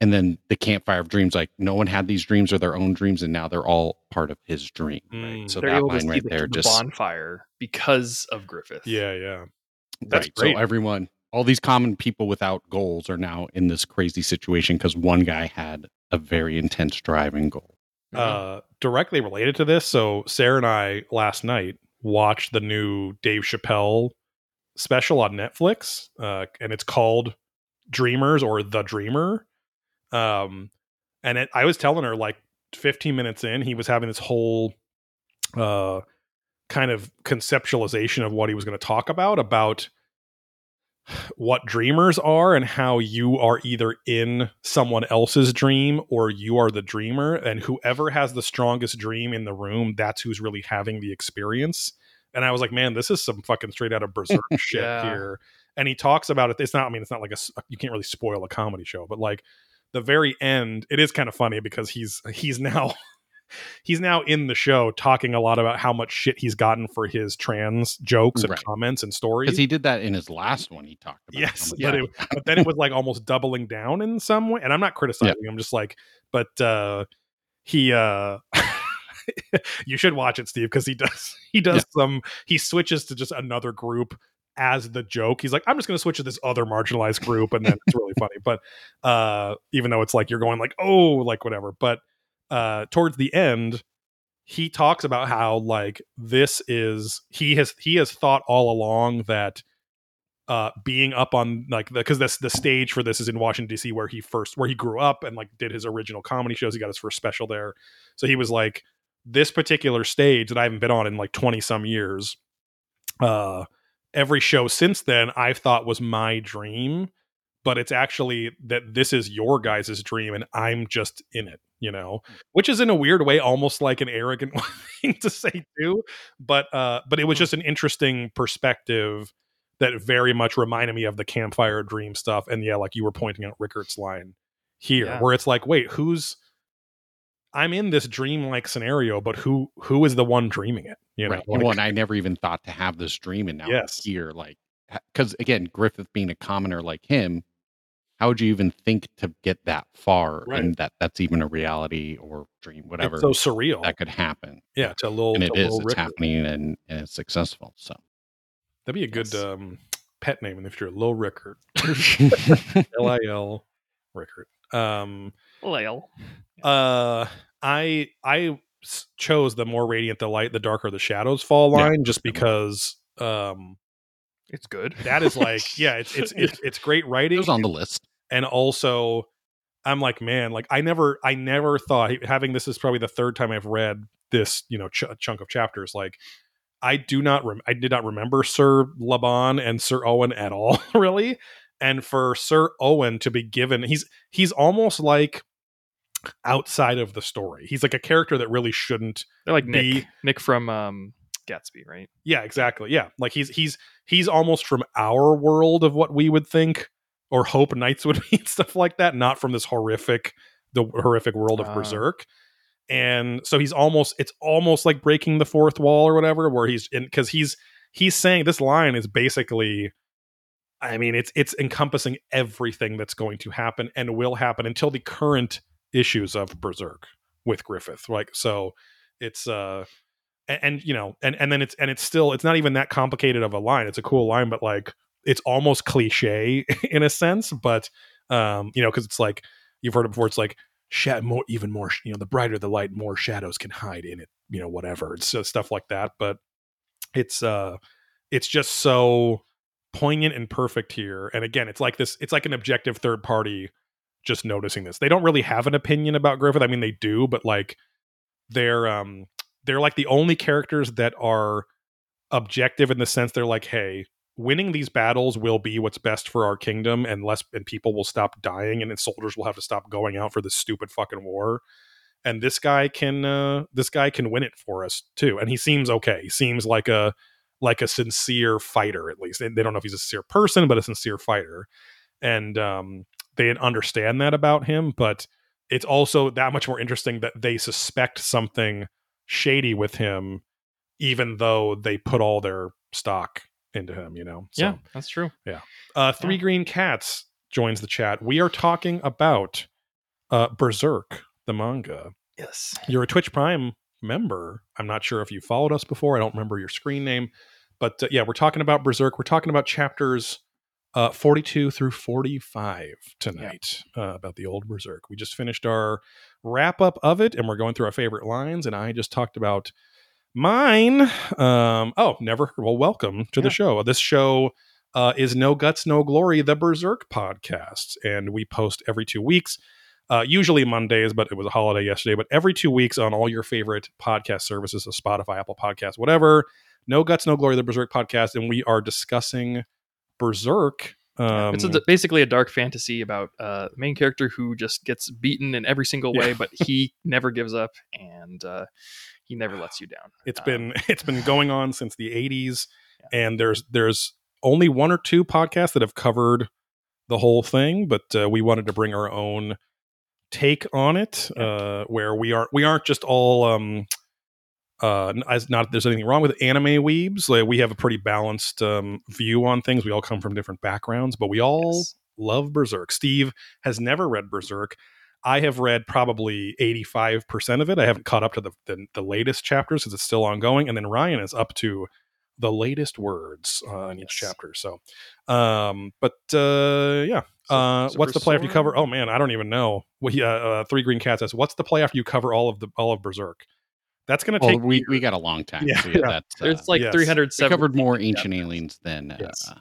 and then the campfire of dreams, like no one had these dreams or their own dreams, and now they're all part of his dream. Mm. Right? So They're that able line see right there, the just bonfire because of Griffith. Yeah, yeah. That's right. great. So everyone, all these common people without goals, are now in this crazy situation because one guy had a very intense driving goal. Uh, directly related to this, so Sarah and I last night watched the new Dave Chappelle special on Netflix, uh, and it's called Dreamers or The Dreamer. Um, and it, I was telling her like 15 minutes in, he was having this whole uh kind of conceptualization of what he was going to talk about about what dreamers are and how you are either in someone else's dream or you are the dreamer and whoever has the strongest dream in the room that's who's really having the experience and i was like man this is some fucking straight out of berserk shit Yeah. here and he talks about it it's not i mean it's not like a you can't really spoil a comedy show but like the very end it is kind of funny because he's he's now he's now in the show talking a lot about how much shit he's gotten for his trans jokes and Right. comments and stories Because he did that in his last one. He talked about. Yes, but, it, but then it was like almost doubling down in some way. And I'm not criticizing. I'm just like, but uh he uh you should watch it, Steve, because he does he does some he switches to just another group as the joke. He's like, I'm just gonna switch to this other marginalized group, and then it's really funny. But uh even though it's like you're going like, oh, like whatever. But uh towards the end, he talks about how like this is he has he has thought all along that uh being up on like the because this the stage for this is in Washington DC where he first where he grew up and like did his original comedy shows he got his first special there so he was like this particular stage that I haven't been on in like 20 some years uh every show since then I've thought was my dream but it's actually that this is your guys' dream and I'm just in it you know? Which is in a weird way almost like an arrogant thing to say too but uh but it was just an interesting perspective that very much reminded me of the campfire dream stuff and yeah like you were pointing out Rickert's line here Yeah. where it's like wait who's i'm in this dream-like scenario but who who is the one dreaming it you know right. like- One, I never even thought to have this dream, and now Yes. here. Like, because again, Griffith being a commoner like him, how would you even think to get that far Right. and that that's even a reality or dream, whatever it's so surreal that could happen? yeah to a little and it is. It's Rickert. happening, and, and it's successful. So, that'd be a good Yes. um pet name in the future lil rickert l-i-l rickert um Lale. Uh, I I s- chose the more radiant the light, the darker the shadows fall Yeah. line, just because um It's good. that is like yeah, it's it's it's, it's great writing. it was on the list. and also I'm like man, like I never I never thought having this is probably the third time I've read this you know ch- chunk of chapters like. I do not rem- I did not remember Sir Laban and Sir Owen at all, really. And for Sir Owen to be given, he's he's almost like outside of the story. He's like a character that really shouldn't. They're like Nick. Be- Nick from um, Gatsby, right? Yeah, exactly. Yeah, like he's he's he's almost from our world of what we would think or hope knights would be and stuff like that, not from this horrific the horrific world of Ah. Berserk. And so he's almost it's almost like breaking the fourth wall or whatever, where he's in because he's he's saying this line is basically I mean, it's it's encompassing everything that's going to happen and will happen until the current issues of Berserk with Griffith. Like so it's uh and, and you know, and and then it's and it's still it's not even that complicated of a line. It's a cool line, but like it's almost cliche in a sense, but um, you know, because it's like you've heard it before, it's like sha- more even more you know, the brighter the light, more shadows can hide in it, you know, whatever. It's uh, stuff like that. But it's uh it's just so poignant and perfect here. And again, it's like this, it's like an objective third party just noticing this. They don't really have an opinion about Griffith. I mean, they do, but like they're um they're like the only characters that are objective in the sense they're like, hey, winning these battles will be what's best for our kingdom and less and people will stop dying and soldiers will have to stop going out for this stupid fucking war. And this guy can uh this guy can win it for us too. And he seems okay. He seems like a like a sincere fighter at least. They don't know if he's a sincere person, but a sincere fighter. And um they understand that about him, but it's also that much more interesting that they suspect something shady with him even though they put all their stock into him, you know. So, yeah, that's true. Yeah. Uh, Three Yeah. Green Cats joins the chat. We are talking about uh, Berserk, the manga. Yes. You're a Twitch Prime member. I'm not sure if you followed us before. I don't remember your screen name. But uh, yeah, we're talking about Berserk. We're talking about chapters uh, 42 through 45 tonight uh, about the old Berserk. We just finished our wrap up of it and we're going through our favorite lines. And I just talked about mine. Um, oh, never. Well, welcome to the show. This show uh, is No Guts, No Glory, the Berserk podcast. And we post every two weeks uh, usually Mondays, but it was a holiday yesterday. But every two weeks on all your favorite podcast services, so Spotify, Apple Podcasts, whatever. No guts, no glory. The Berserk podcast, and we are discussing Berserk. Um, it's a, basically a dark fantasy about uh, the main character who just gets beaten in every single Yeah. way, but he never gives up and uh, he never lets you down. it's um, been it's been going on since the 80s, and there's there's only one or two podcasts that have covered the whole thing, but uh, we wanted to bring our own take on it, uh, where we aren't we aren't just all um, uh, not that there's anything wrong with anime weebs. Like we have a pretty balanced um, view on things. We all come from different backgrounds, but we all Yes. love Berserk. Steve has never read Berserk. I have read probably 85% of it. I haven't caught up to the, the, the latest chapters because it's still ongoing. And then Ryan is up to the latest words uh, in each Yes. chapter. So, um, but uh, yeah. Uh, what's the play after you cover? Oh man, I don't even know. We, yeah, uh, Three Green Cats says, "What's the play after you cover all of the all of Berserk?" That's going to Well, take. we, we got a long time. Yeah, so yeah, yeah. that's uh, There's like yes. we 307 covered more ancient aliens than uh, Yes.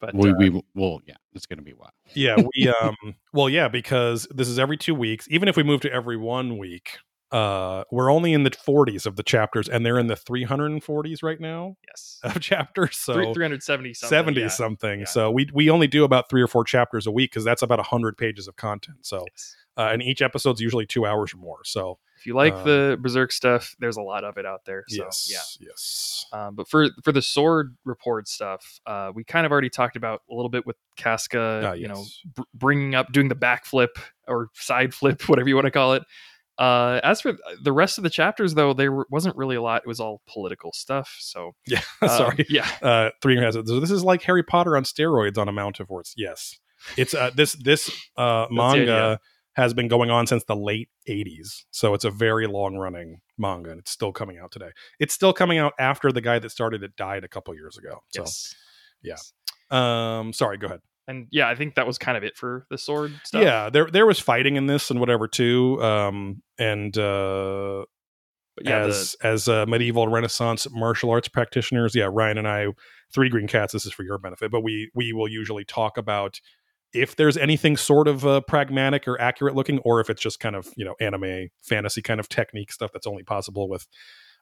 but we uh, we will. Yeah, it's gonna be wild. yeah, we um. well, yeah, because this is every two weeks. Even if we move to every one week, uh, we're only in the 40s of the chapters, and they're in the 340s right now yes, of chapters. So 370 something. 70 yeah. something. Yeah. So we we only do about three or four chapters a week because that's about hundred pages of content. So Yes. uh, and each episode's usually two hours or more. So If you like Um, the Berserk stuff, there's a lot of it out there. So yes, yeah. yes, Um, but for for the sword report stuff, uh, we kind of already talked about a little bit with Casca. Ah, You know, yes. br- bringing up doing the backflip or side flip, whatever you want to call it. Uh, as for the rest of the chapters, though, there wasn't really a lot. It was all political stuff. So yeah. uh, Sorry. yeah, Uh, three has it. So this is like Harry Potter on steroids on a Mount of Words. Yes, it's uh, this this uh, manga. Has been going on since the late 80s. So it's a very long running manga, and it's still coming out today. It's still coming out after the guy that started it died a couple years ago. So yes, yeah. Um, sorry, go ahead. and yeah, I think that was kind of it for the sword stuff. Yeah, there there was fighting in this and whatever too. Um, and uh, but yeah, as as uh, medieval Renaissance martial arts practitioners, yeah, Ryan and I, three green cats. This is for your benefit, but we we will usually talk about if there's anything sort of uh, pragmatic or accurate looking, or if it's just kind of you know anime fantasy kind of technique stuff that's only possible with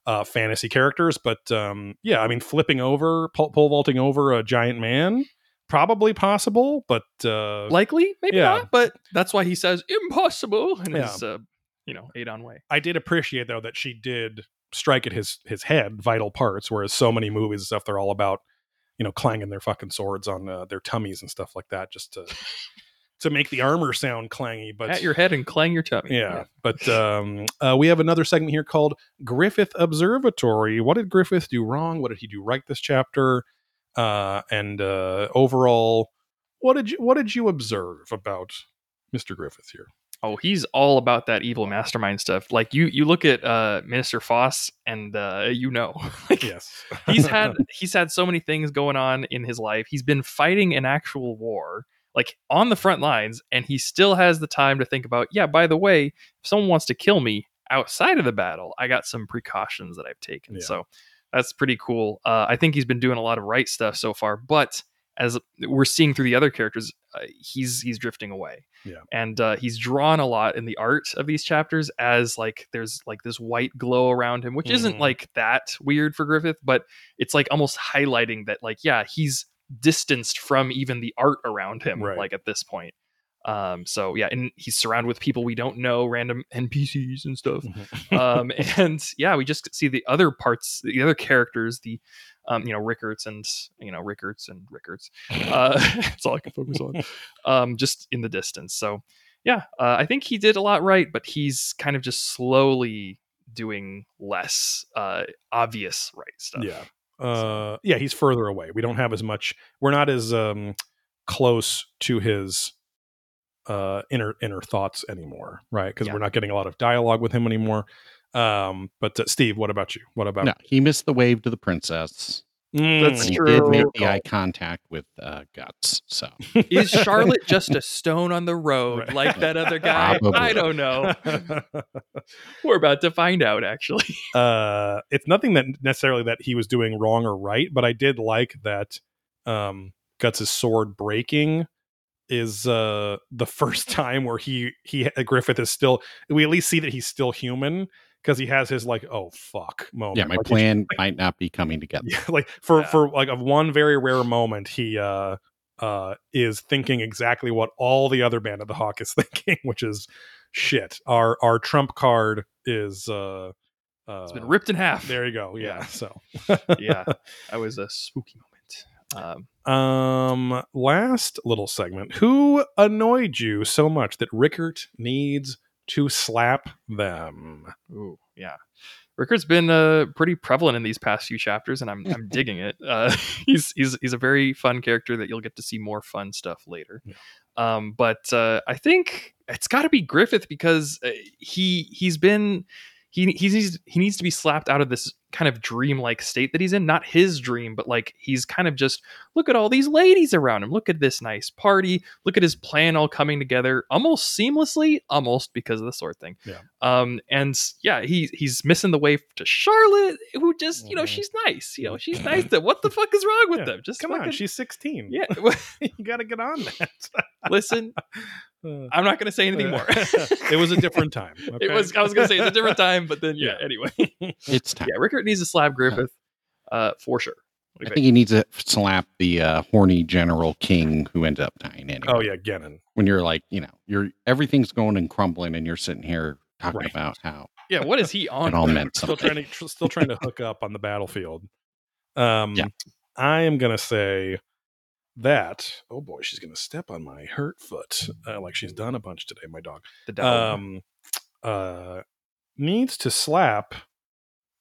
uh, fantasy characters. But um, yeah, I mean, flipping over, pole, pole vaulting over a giant man, probably possible, but uh, likely maybe yeah. not, but that's why he says impossible in Yeah. his uh, you know Adon way. I did appreciate though that she did strike at his his head vital parts, whereas so many movies and stuff they're all about you know clanging their fucking swords on uh, their tummies and stuff like that just to to make the armor sound clangy. But at your head and clang your tummy. yeah, but um, uh, we have another segment here called Griffith Observatory. What did Griffith do wrong? What did he do right this chapter? Uh, and uh, overall, what did you what did you observe about Mister Griffith here? Oh, he's all about that evil mastermind stuff. Like you, you look at uh, Minister Foss, and uh, you know, like, Yes, he's had he's had so many things going on in his life. He's been fighting an actual war, like on the front lines, and he still has the time to think about. Yeah, by the way, if someone wants to kill me outside of the battle, I got some precautions that I've taken. Yeah. So that's pretty cool. Uh, I think he's been doing a lot of right stuff so far, but as we're seeing through the other characters, uh, he's he's drifting away. Yeah. and uh, he's drawn a lot in the art of these chapters as like there's like this white glow around him, which isn't Mhm. like that weird for Griffith, but it's like almost highlighting that like yeah he's distanced from even the art around him Right. like at this point. Um, so yeah, and he's surrounded with people we don't know, random NPCs and stuff um, and yeah, we just see the other parts, the other characters, the um, you know Rickerts and you know Rickerts and Rickerts. Uh, that's all I can focus on. Um, just in the distance. So yeah, uh, I think he did a lot right, but he's kind of just slowly doing less uh, obvious right stuff. Yeah. Uh yeah, he's further away. We don't have as much we're not as um close to his uh inner inner thoughts anymore, right? Cuz Yeah. we're not getting a lot of dialogue with him anymore. Um but uh, Steve, what about you? What about No, he missed the wave to the princess. Mm, That's and he true. did make the eye contact with uh, guts. So Is Charlotte just a stone on the road Right. like that other guy? Probably. I don't know. We're about to find out. Actually, uh it's nothing that necessarily that he was doing wrong or right, but I did like that um Guts' sword breaking is uh the first time where he he Griffith is still we at least see that he's still human because he has his like oh fuck moment. yeah, my Like, he- plan might not be coming together. yeah, like for Yeah. for like of one very rare moment he uh uh is thinking exactly what all the other band of the hawk is thinking which is shit our our trump card is uh uh it's been ripped in half. there you go yeah, Yeah. so yeah, that was a spooky moment. Um, um last little segment who annoyed you so much that rickert needs to slap them ooh, yeah. Rickert's been uh, pretty prevalent in these past few chapters, and I'm I'm digging it. Uh, he's he's he's a very fun character that you'll get to see more fun stuff later. Yeah. Um, but uh, I think it's got to be Griffith because uh, he he's been he he needs he needs to be slapped out of this kind of dreamlike state that he's in. Not his dream, but like he's kind of just look at all these ladies around him. Look at this nice party. Look at his plan all coming together almost seamlessly, almost because of the sword thing. Yeah. Um. And yeah, he he's missing the way to Charlotte, who just you know Mhm. she's nice. You know she's nice. That what the fuck is wrong with Yeah. them? Just Come on, she's 16. yeah. you got to get on that. Listen, I'm not going to say anything more. it was a different time. It was. I was going to say it's a different time, but then yeah. Yeah. Anyway, It's time. yeah. Rickert needs to slap Griffith, uh, for sure. I you think he needs to slap the uh, horny General King who ended up dying anyway. Oh yeah, Gennon. When you're like, you know, you're everything's going and crumbling, and you're sitting here talking Right. about how Yeah. What is he on? it all about? meant Still something. trying to tr- still trying to hook up on the battlefield. Um, Yeah. I am gonna say that. Oh boy, she's gonna step on my hurt foot uh, like she's done a bunch today. My dog. The dog. um uh needs to slap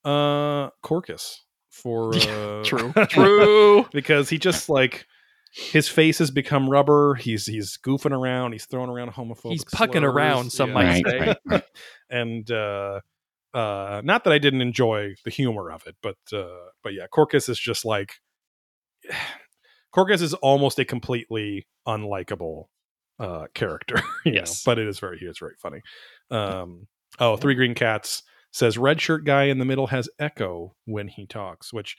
uh Corkus for uh True. True. because he just like his face has become rubber he's he's goofing around he's throwing around homophobic He's pucking slurs, around, some yeah. might Right, say. right, right. and uh uh not that I didn't enjoy the humor of it but uh but yeah Corkus is just like Corkus is almost a completely unlikable uh character. You know, Yes. but it is very it's very funny. Um oh three green cats says red shirt guy in the middle has echo when he talks which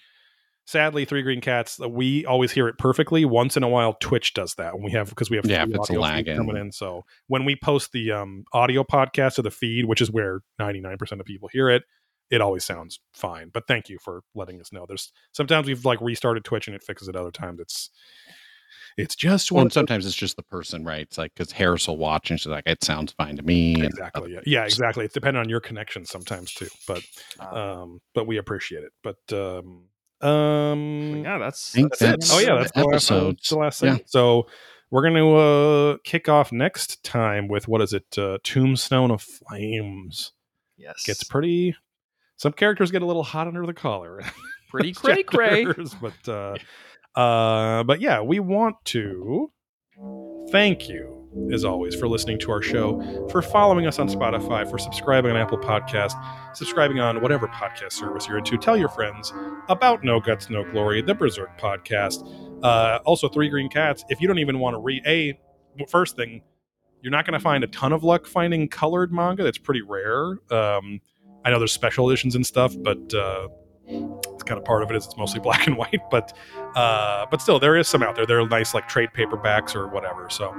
sadly three green cats uh, we always hear it perfectly. Once in a while twitch does that when we have because we have Yeah, it's lagging. coming in. so when we post the um audio podcast to the feed which is where 99% of people hear it it always sounds fine but thank you for letting us know there's sometimes we've like restarted twitch and it fixes it other times it's it's just one and sometimes it's just the person, right? It's like because Harris will watch and she's like, "It sounds fine to me." exactly yeah. yeah exactly it's dependent on your connection sometimes too but Uh, um but we appreciate it but um um yeah, that's, that's, that's it. oh yeah that's the last, episodes. the last Yeah. so we're going to uh kick off next time with what is it uh tombstone of flames yes. gets pretty some characters get a little hot under the collar. Pretty cray cray. but uh uh but yeah we want to thank you as always for listening to our show for following us on spotify for subscribing on apple podcast subscribing on whatever podcast service you're into. Tell your friends about no guts no glory the berserk podcast. Uh also three green cats. If you don't even want to read a first thing you're not going to find a ton of luck finding colored manga. That's pretty rare. Um i know there's special editions and stuff but uh it's kind of part of it is it's mostly black and white but uh but still there is some out there there are nice like trade paperbacks or whatever so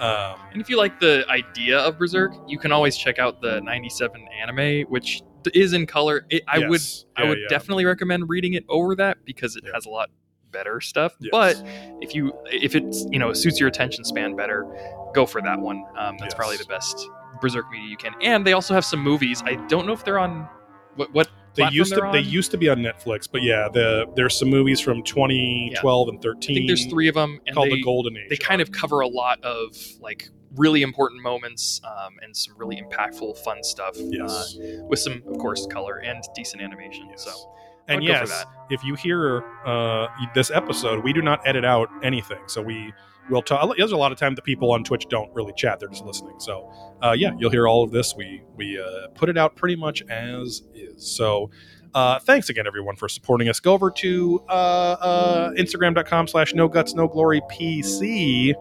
um And if you like the idea of Berserk, you can always check out the 97 anime, which is in color. It, I would yes. I would yeah. definitely recommend reading it over that because it Yeah. has a lot better stuff. Yes. But if you if it's you know suits your attention span better, go for that one. Um, that's Yes. probably the best Berserk media you can. And they also have some movies. I don't know if they're on what what they used to they're they used to be on netflix but yeah the there's some movies from 2012 and 13 I think there's three of them, and called they, the golden age they kind of cover a lot of like really important moments um, and some really impactful, fun stuff. yes uh, with some, of course, color and decent animation. Yes. So and yes if you hear uh this episode we do not edit out anything so we will talk. There's a lot of time that people on twitch don't really chat. They're just listening. So uh yeah you'll hear all of this. We we uh put it out pretty much as is. So uh, thanks again, everyone, for supporting us. Go over to uh, uh, Instagram.com slash no guts, no glory PC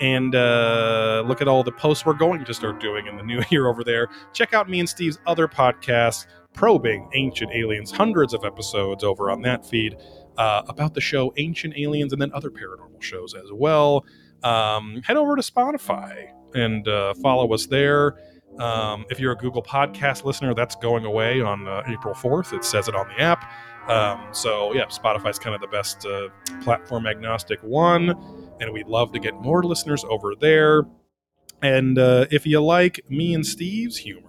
and uh, look at all the posts we're going to start doing in the new year over there. Check out me and Steve's other podcast, Probing Ancient Aliens, hundreds of episodes over on that feed uh, about the show Ancient Aliens and then other paranormal shows as well. Um, head over to Spotify and uh, follow us there. Um, if you're a Google Podcast listener, that's going away on uh, April 4th. It says it on the app. Um, so, yeah, Spotify's kind of the best uh, platform agnostic one. And we'd love to get more listeners over there. And uh, if you like me and Steve's humor,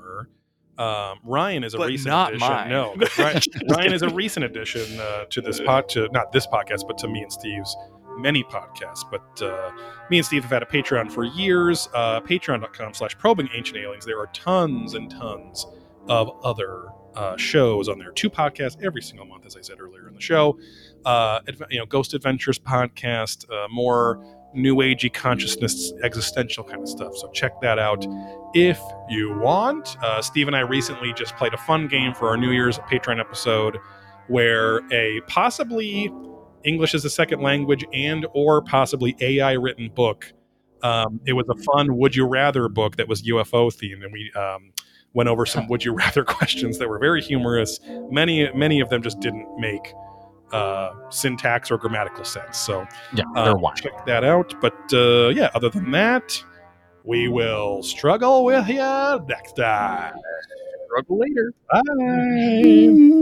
um, Ryan is a But recent not addition. mine. No, Ryan, Ryan is a recent addition uh, to this pod, to not this podcast, but to me and Steve's many podcasts. But uh, me and Steve have had a Patreon for years. Uh, Patreon.com slash probing ancient aliens. There are tons and tons of other uh, shows on there. Two podcasts every single month, as I said earlier in the show. Uh, you know, Ghost Adventures podcast, uh, more new agey consciousness, existential kind of stuff. So check that out if you want. Uh, Steve and I recently just played a fun game for our New Year's Patreon episode, where a possibly English as a second language and or possibly AI written book. Um, it was a fun would you rather book that was UFO themed, and we um, went over some would you rather questions that were very humorous. Many many of them just didn't make uh, syntax or grammatical sense. So Yeah, uh, check that out. But uh, yeah, other than that, we will struggle with you next time. Struggle later. Bye.